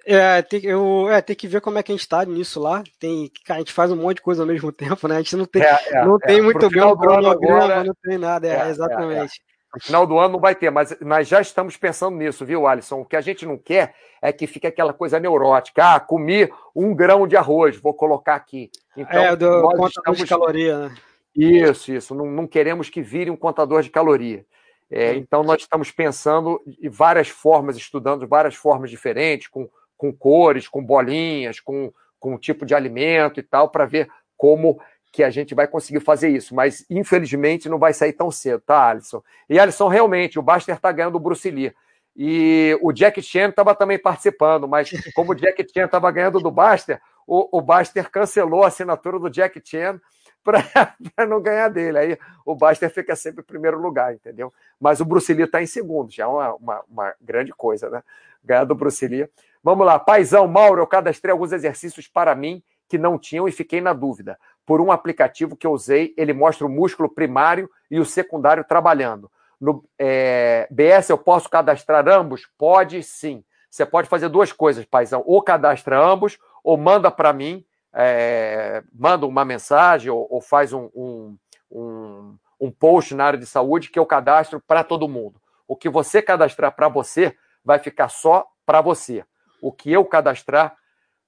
É, tem, eu, é, tem que ver como é que a gente tá nisso lá. Tem, a gente faz um monte de coisa ao mesmo <laughs> tempo, né? A gente não tem, é, é, não tem é. muito bem o cronograma, não tem nada, é, é exatamente. No final do ano não vai ter, mas nós já estamos pensando nisso, viu, Alisson? O que a gente não quer é que fique aquela coisa neurótica. Ah, comi um grão de arroz, vou colocar aqui. Então, é, do contador estamos... de caloria, né? Isso, isso. Não, não, queremos que vire um contador de caloria. É, então, nós estamos pensando em várias formas, estudando várias formas diferentes, com, com cores, com bolinhas, com, com tipo de alimento e tal, para ver como que a gente vai conseguir fazer isso. Mas, infelizmente, não vai sair tão cedo, tá, Alisson? E, Alisson, realmente, o Baster está ganhando o Bruce Lee. E o Jack Chan estava também participando, mas como o Jack Chan estava ganhando do Baster, o, o cancelou a assinatura do Jack Chan <laughs> para não ganhar dele. Aí o Baster fica sempre em primeiro lugar, entendeu? Mas o Bruce Lee está em segundo, já é uma, uma, uma, grande coisa, né? Ganhar do Bruce Lee. Vamos lá, Paizão, Mauro, eu cadastrei alguns exercícios para mim que não tinham e fiquei na dúvida. Por um aplicativo que eu usei, ele mostra o músculo primário e o secundário trabalhando. No é, BS eu posso cadastrar ambos? Pode sim. Você pode fazer duas coisas, paizão. Ou cadastra ambos, ou manda para mim é, manda uma mensagem ou, ou faz um, um, um, um, post na área de saúde que eu cadastro para todo mundo. O que você cadastrar para você vai ficar só para você. O que eu cadastrar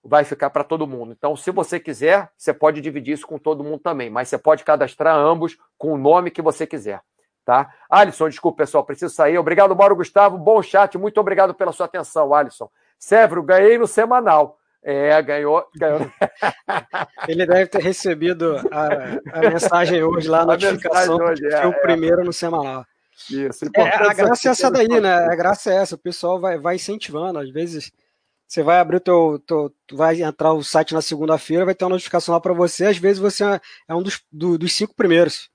vai ficar para todo mundo. Então, se você quiser, você pode dividir isso com todo mundo também, mas você pode cadastrar ambos com o nome que você quiser. Tá? Alisson, desculpa, pessoal, preciso sair. Obrigado, Mauro Gustavo. Bom chat, muito obrigado pela sua atenção, Alisson. Sévero, ganhei no semanal. É, ganhou. ganhou. <laughs> Ele deve ter recebido a, a mensagem hoje lá, a notificação hoje, é, o é. primeiro no semanal. Isso. É, a graça é essa daí, né? A graça é essa. O pessoal vai, vai incentivando. Às vezes você vai abrir o teu, teu vai entrar o site na segunda-feira, vai ter uma notificação lá para você. Às vezes você é um dos, do, dos cinco primeiros.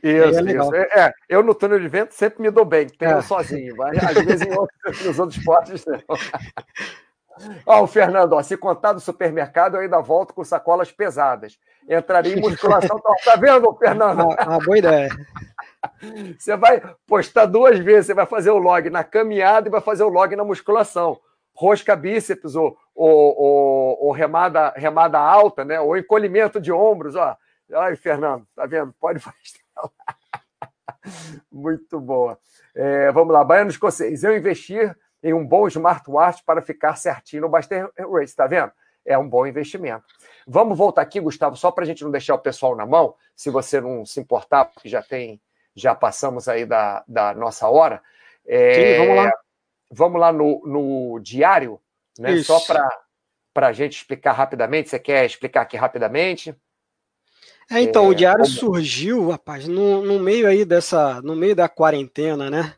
Isso, é isso. É, é, eu no túnel de vento sempre me dou bem, tenho é. sozinho, mas às vezes em outros, nos outros esportes não. <laughs> Ó, o Fernando, ó, se contar do supermercado, eu ainda volto com sacolas pesadas. Entraria em musculação. tá, tá vendo, Fernando? Uma, uma boa ideia. Você vai postar duas vezes, você vai fazer o log na caminhada e vai fazer o log na musculação. Rosca bíceps ou, ou, ou, ou remada, remada alta, né? Ou encolhimento de ombros, ó. Ai, Fernando, tá vendo? Pode fazer. <laughs> Muito boa. É, vamos lá, Baiano Escocês. Eu investir em um bom smartwatch para ficar certinho no Baster Race, tá vendo? É um bom investimento. Vamos voltar aqui, Gustavo, só para a gente não deixar o pessoal na mão, se você não se importar, porque já tem, já passamos aí da, da nossa hora. É, Sim, vamos lá. Vamos lá no, no diário, né? Isso. Só para a gente explicar rapidamente. Você quer explicar aqui rapidamente? É, então, é, o diário como... surgiu, rapaz, no, no meio aí dessa, no meio da quarentena, né?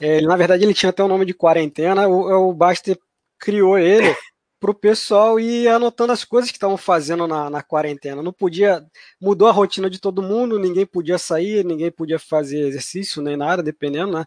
É, ele, na verdade, ele tinha até o nome de quarentena. O, o Baster criou ele <coughs> para o pessoal ir anotando as coisas que estavam fazendo na, na, quarentena. Não podia, mudou a rotina de todo mundo, ninguém podia sair, ninguém podia fazer exercício nem nada, dependendo, né?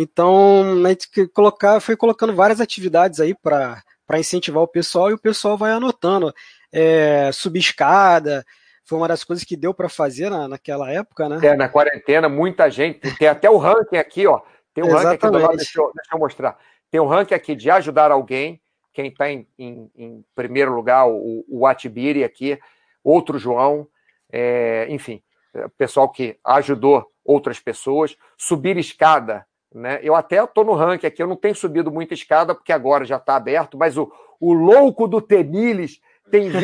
Então, a gente colocar, foi colocando várias atividades aí para incentivar o pessoal e o pessoal vai anotando. É, subir escada, foi uma das coisas que deu para fazer na, naquela época, né? É, na quarentena, muita gente. Tem até o ranking aqui, ó. Tem um ranking aqui do lado, deixa eu, deixa eu, mostrar. Tem um ranking aqui de ajudar alguém, quem está em, em, em, primeiro lugar, o, o Atibiri aqui, outro João, é, enfim, é, pessoal que ajudou outras pessoas, subir escada, né? Eu até estou no ranking aqui, eu não tenho subido muita escada, porque agora já está aberto, mas o, o louco do Teniles tem <laughs>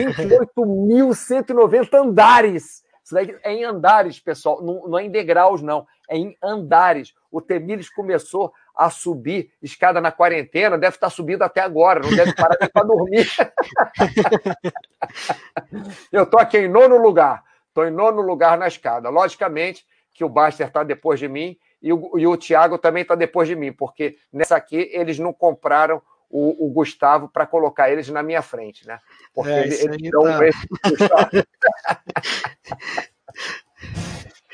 28.190 andares. Isso daí é em andares, pessoal, não, não é em degraus, não, é em andares. O Temiles começou a subir escada na quarentena, deve estar subindo até agora, não deve parar nem para dormir. <laughs> Eu estou aqui em nono lugar, estou em nono lugar na escada. Logicamente que o Baster está depois de mim e o, e o Thiago também está depois de mim, porque nessa aqui eles não compraram o, o Gustavo para colocar eles na minha frente, né? Porque é, eles, dão tá... esse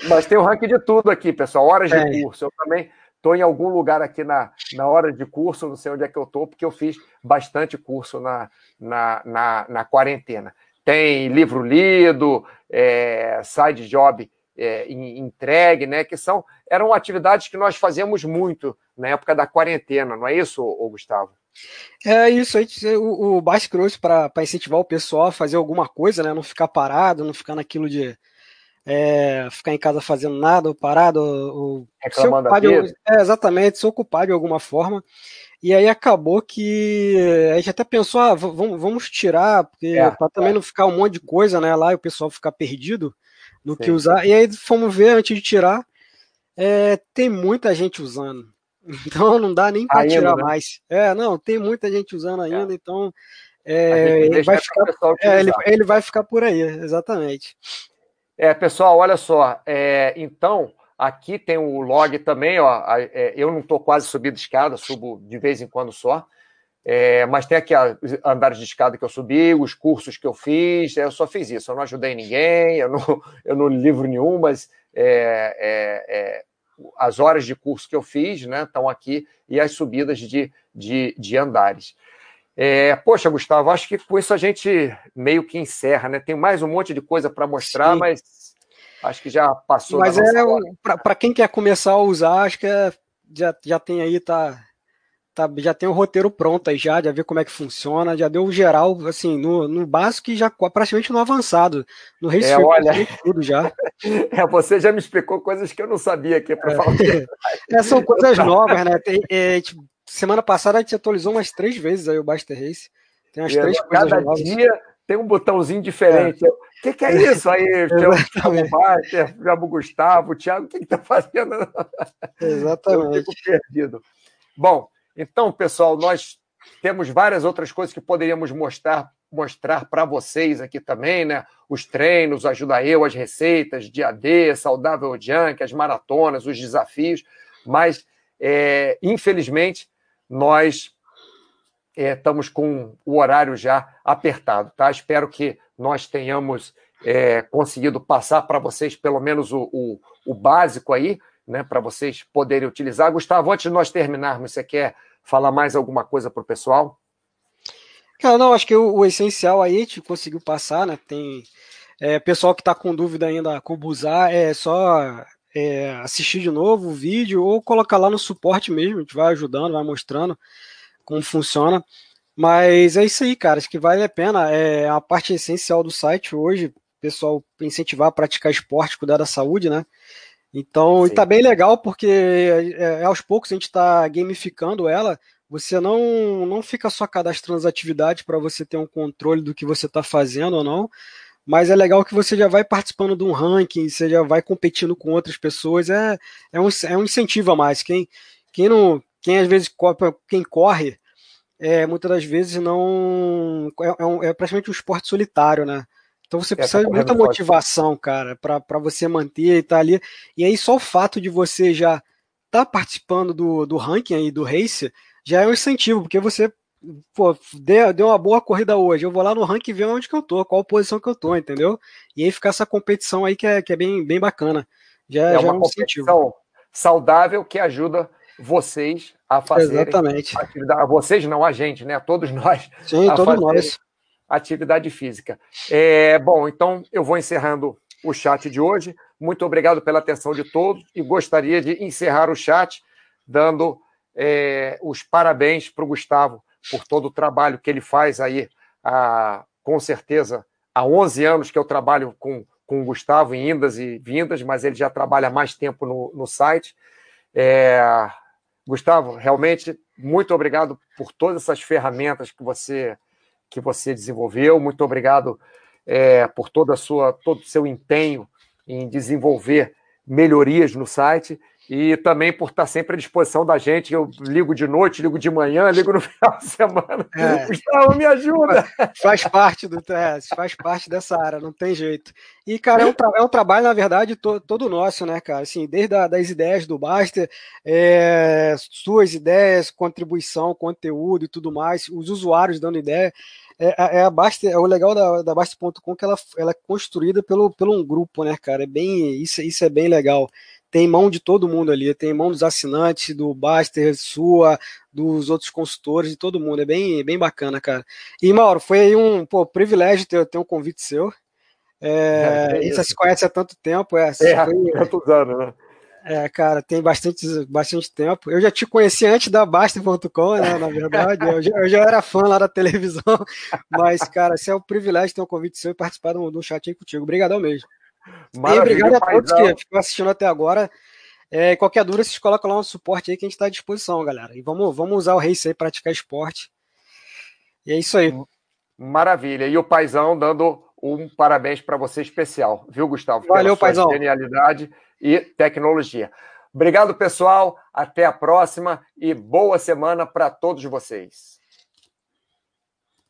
Mas tem o ranking de tudo aqui, pessoal. Horas é. de curso. Eu também estou em algum lugar aqui na, na hora de curso, não sei onde é que eu estou, porque eu fiz bastante curso na, na, na, na quarentena. Tem livro lido, é, side job é, entregue, né? Que são eram atividades que nós fazíamos muito na época da quarentena, não é isso, Gustavo? É isso aí, o, o Bass para incentivar o pessoal a fazer alguma coisa, né? Não ficar parado, não ficar naquilo de é, ficar em casa fazendo nada, ou parado, ou reclamando se ocupar de, é, exatamente, se ocupar de alguma forma. E aí acabou que a gente até pensou, ah, vamos, vamos tirar, porque é, para também não ficar um monte de coisa, né, lá e o pessoal ficar perdido no Sim. que usar. E aí fomos ver antes de tirar, é, tem muita gente usando. <laughs> Então não dá nem para tirar né? mais. É, não, tem muita gente usando é. ainda, então é, ele, vai ficar, é, ele, ele, vai ficar por aí, exatamente. É, pessoal, olha só. É, então, aqui tem o log também, ó. É, eu não estou quase subindo escada, subo de vez em quando só. É, mas tem aqui os andares de escada que eu subi, os cursos que eu fiz, eu só fiz isso, eu não ajudei ninguém, eu não, <laughs> eu não livro nenhum, mas é, é, é, as horas de curso que eu fiz né, estão aqui e as subidas de, de, de andares. É, poxa, Gustavo, acho que com isso a gente meio que encerra, né? Tem mais um monte de coisa para mostrar, Sim. mas acho que já passou. Mas é para quem quer começar a usar, acho que é, já, já tem aí, tá, tá, já tem o roteiro pronto aí já, já ver como é que funciona, já deu o geral, assim, no, no básico e já praticamente no avançado. No Race é, olha, tudo já. <laughs> É, você já me explicou coisas que eu não sabia aqui para é. falar. <laughs> É, são coisas novas, né? Tem, é, tipo, semana passada a gente atualizou umas três vezes aí o Baster Race. Tem umas três coisas cada novas. dia tem um botãozinho diferente. O é. que, que, é isso aí? <laughs> Thiago Baster, Thiago Gustavo, Thiago, o que está fazendo? Exatamente. Eu fico perdido. Bom, então, pessoal, nós temos várias outras coisas que poderíamos mostrar mostrar para vocês aqui também, né? Os treinos, ajuda eu, as receitas, dia D, saudável junk, as maratonas, os desafios, mas é, infelizmente nós é, estamos com o horário já apertado, tá? Espero que nós tenhamos é, conseguido passar para vocês pelo menos o, o, o básico aí, né? Para vocês poderem utilizar. Gustavo, antes de nós terminarmos, você quer falar mais alguma coisa para o pessoal? Cara, não, acho que o, o, essencial aí a gente conseguiu passar, né? Tem é, pessoal que está com dúvida ainda como usar, é só é, assistir de novo o vídeo ou colocar lá no suporte mesmo, a gente vai ajudando, vai mostrando como funciona. Mas é isso aí, cara, acho que vale a pena. É a parte essencial do site hoje, pessoal incentivar a praticar esporte, cuidar da saúde, né? Então, Sim. e tá bem legal porque é, é, aos poucos a gente está gamificando ela. Você não, não fica só cadastrando as atividades para você ter um controle do que você está fazendo ou não, mas é legal que você já vai participando de um ranking, você já vai competindo com outras pessoas, é, é, um, é um incentivo a mais. Quem, quem não, quem às vezes quem corre, é, muitas das vezes não é, é, um, é praticamente um esporte solitário, né? Então você é, precisa tá de muita motivação, cara, para você manter e estar tá ali. E aí só o fato de você já estar tá participando do, do ranking aí do race já é um incentivo, porque você pô, deu, deu uma boa corrida hoje, eu vou lá no ranking ver onde que eu tô, qual posição que eu tô, entendeu? E aí ficar essa competição aí que é, que é bem, bem bacana. Já, é já uma é um competição incentivo. saudável que ajuda vocês a fazer Exatamente. atividade. Vocês não, a gente, né? Todos nós. Sim, todos nós. Atividade física. É, bom, então eu vou encerrando o chat de hoje. Muito obrigado pela atenção de todos e gostaria de encerrar o chat dando é, os parabéns para o Gustavo por todo o trabalho que ele faz aí, a, com certeza, há 11 anos que eu trabalho com, com o Gustavo em indas e vindas, mas ele já trabalha mais tempo no, no site. É, Gustavo, realmente, muito obrigado por todas essas ferramentas que você que você desenvolveu. Muito obrigado é, por toda a sua, todo o seu empenho em desenvolver melhorias no site e também por estar sempre à disposição da gente. Eu ligo de noite, ligo de manhã, ligo no <laughs> final de semana. É. Gustavo, me ajuda! Faz parte do é, faz parte dessa área, não tem jeito. E, cara, é um, é um trabalho, na verdade, to, todo nosso, né, cara? Assim, desde a, das ideias do Baster, é, suas ideias, contribuição, conteúdo e tudo mais, os usuários dando ideia. É, é, a Baster, é o legal da, da Baster.com que ela, ela é construída pelo, pelo um grupo, né, cara? É bem, isso, isso é bem legal tem mão de todo mundo ali, tem mão dos assinantes, do Baster, sua, dos outros consultores, de todo mundo. É bem, bem bacana, cara. E, Mauro, foi aí um pô, privilégio ter, ter um convite seu. É, <laughs> é, é gente se conhece há tanto tempo. É, é foi... tantos anos, né? É, cara, tem bastante, bastante tempo. Eu já te conheci antes da Basta.com, né? Na verdade, eu já, eu já, era fã lá da televisão, <laughs> mas, cara, esse é um privilégio ter um convite seu e participar do, do chat aí contigo. Obrigadão mesmo. Maravilha, e obrigado a todos paizão. que ficam assistindo até agora. É, qualquer dúvida, vocês colocam lá um suporte aí que a gente está à disposição, galera. E vamos, vamos usar o Race aí para praticar esporte. E é isso aí. Maravilha. E o Paizão dando um parabéns para você especial, viu, Gustavo? Valeu, Paizão. Genialidade e tecnologia. Obrigado, pessoal. Até a próxima e boa semana para todos vocês.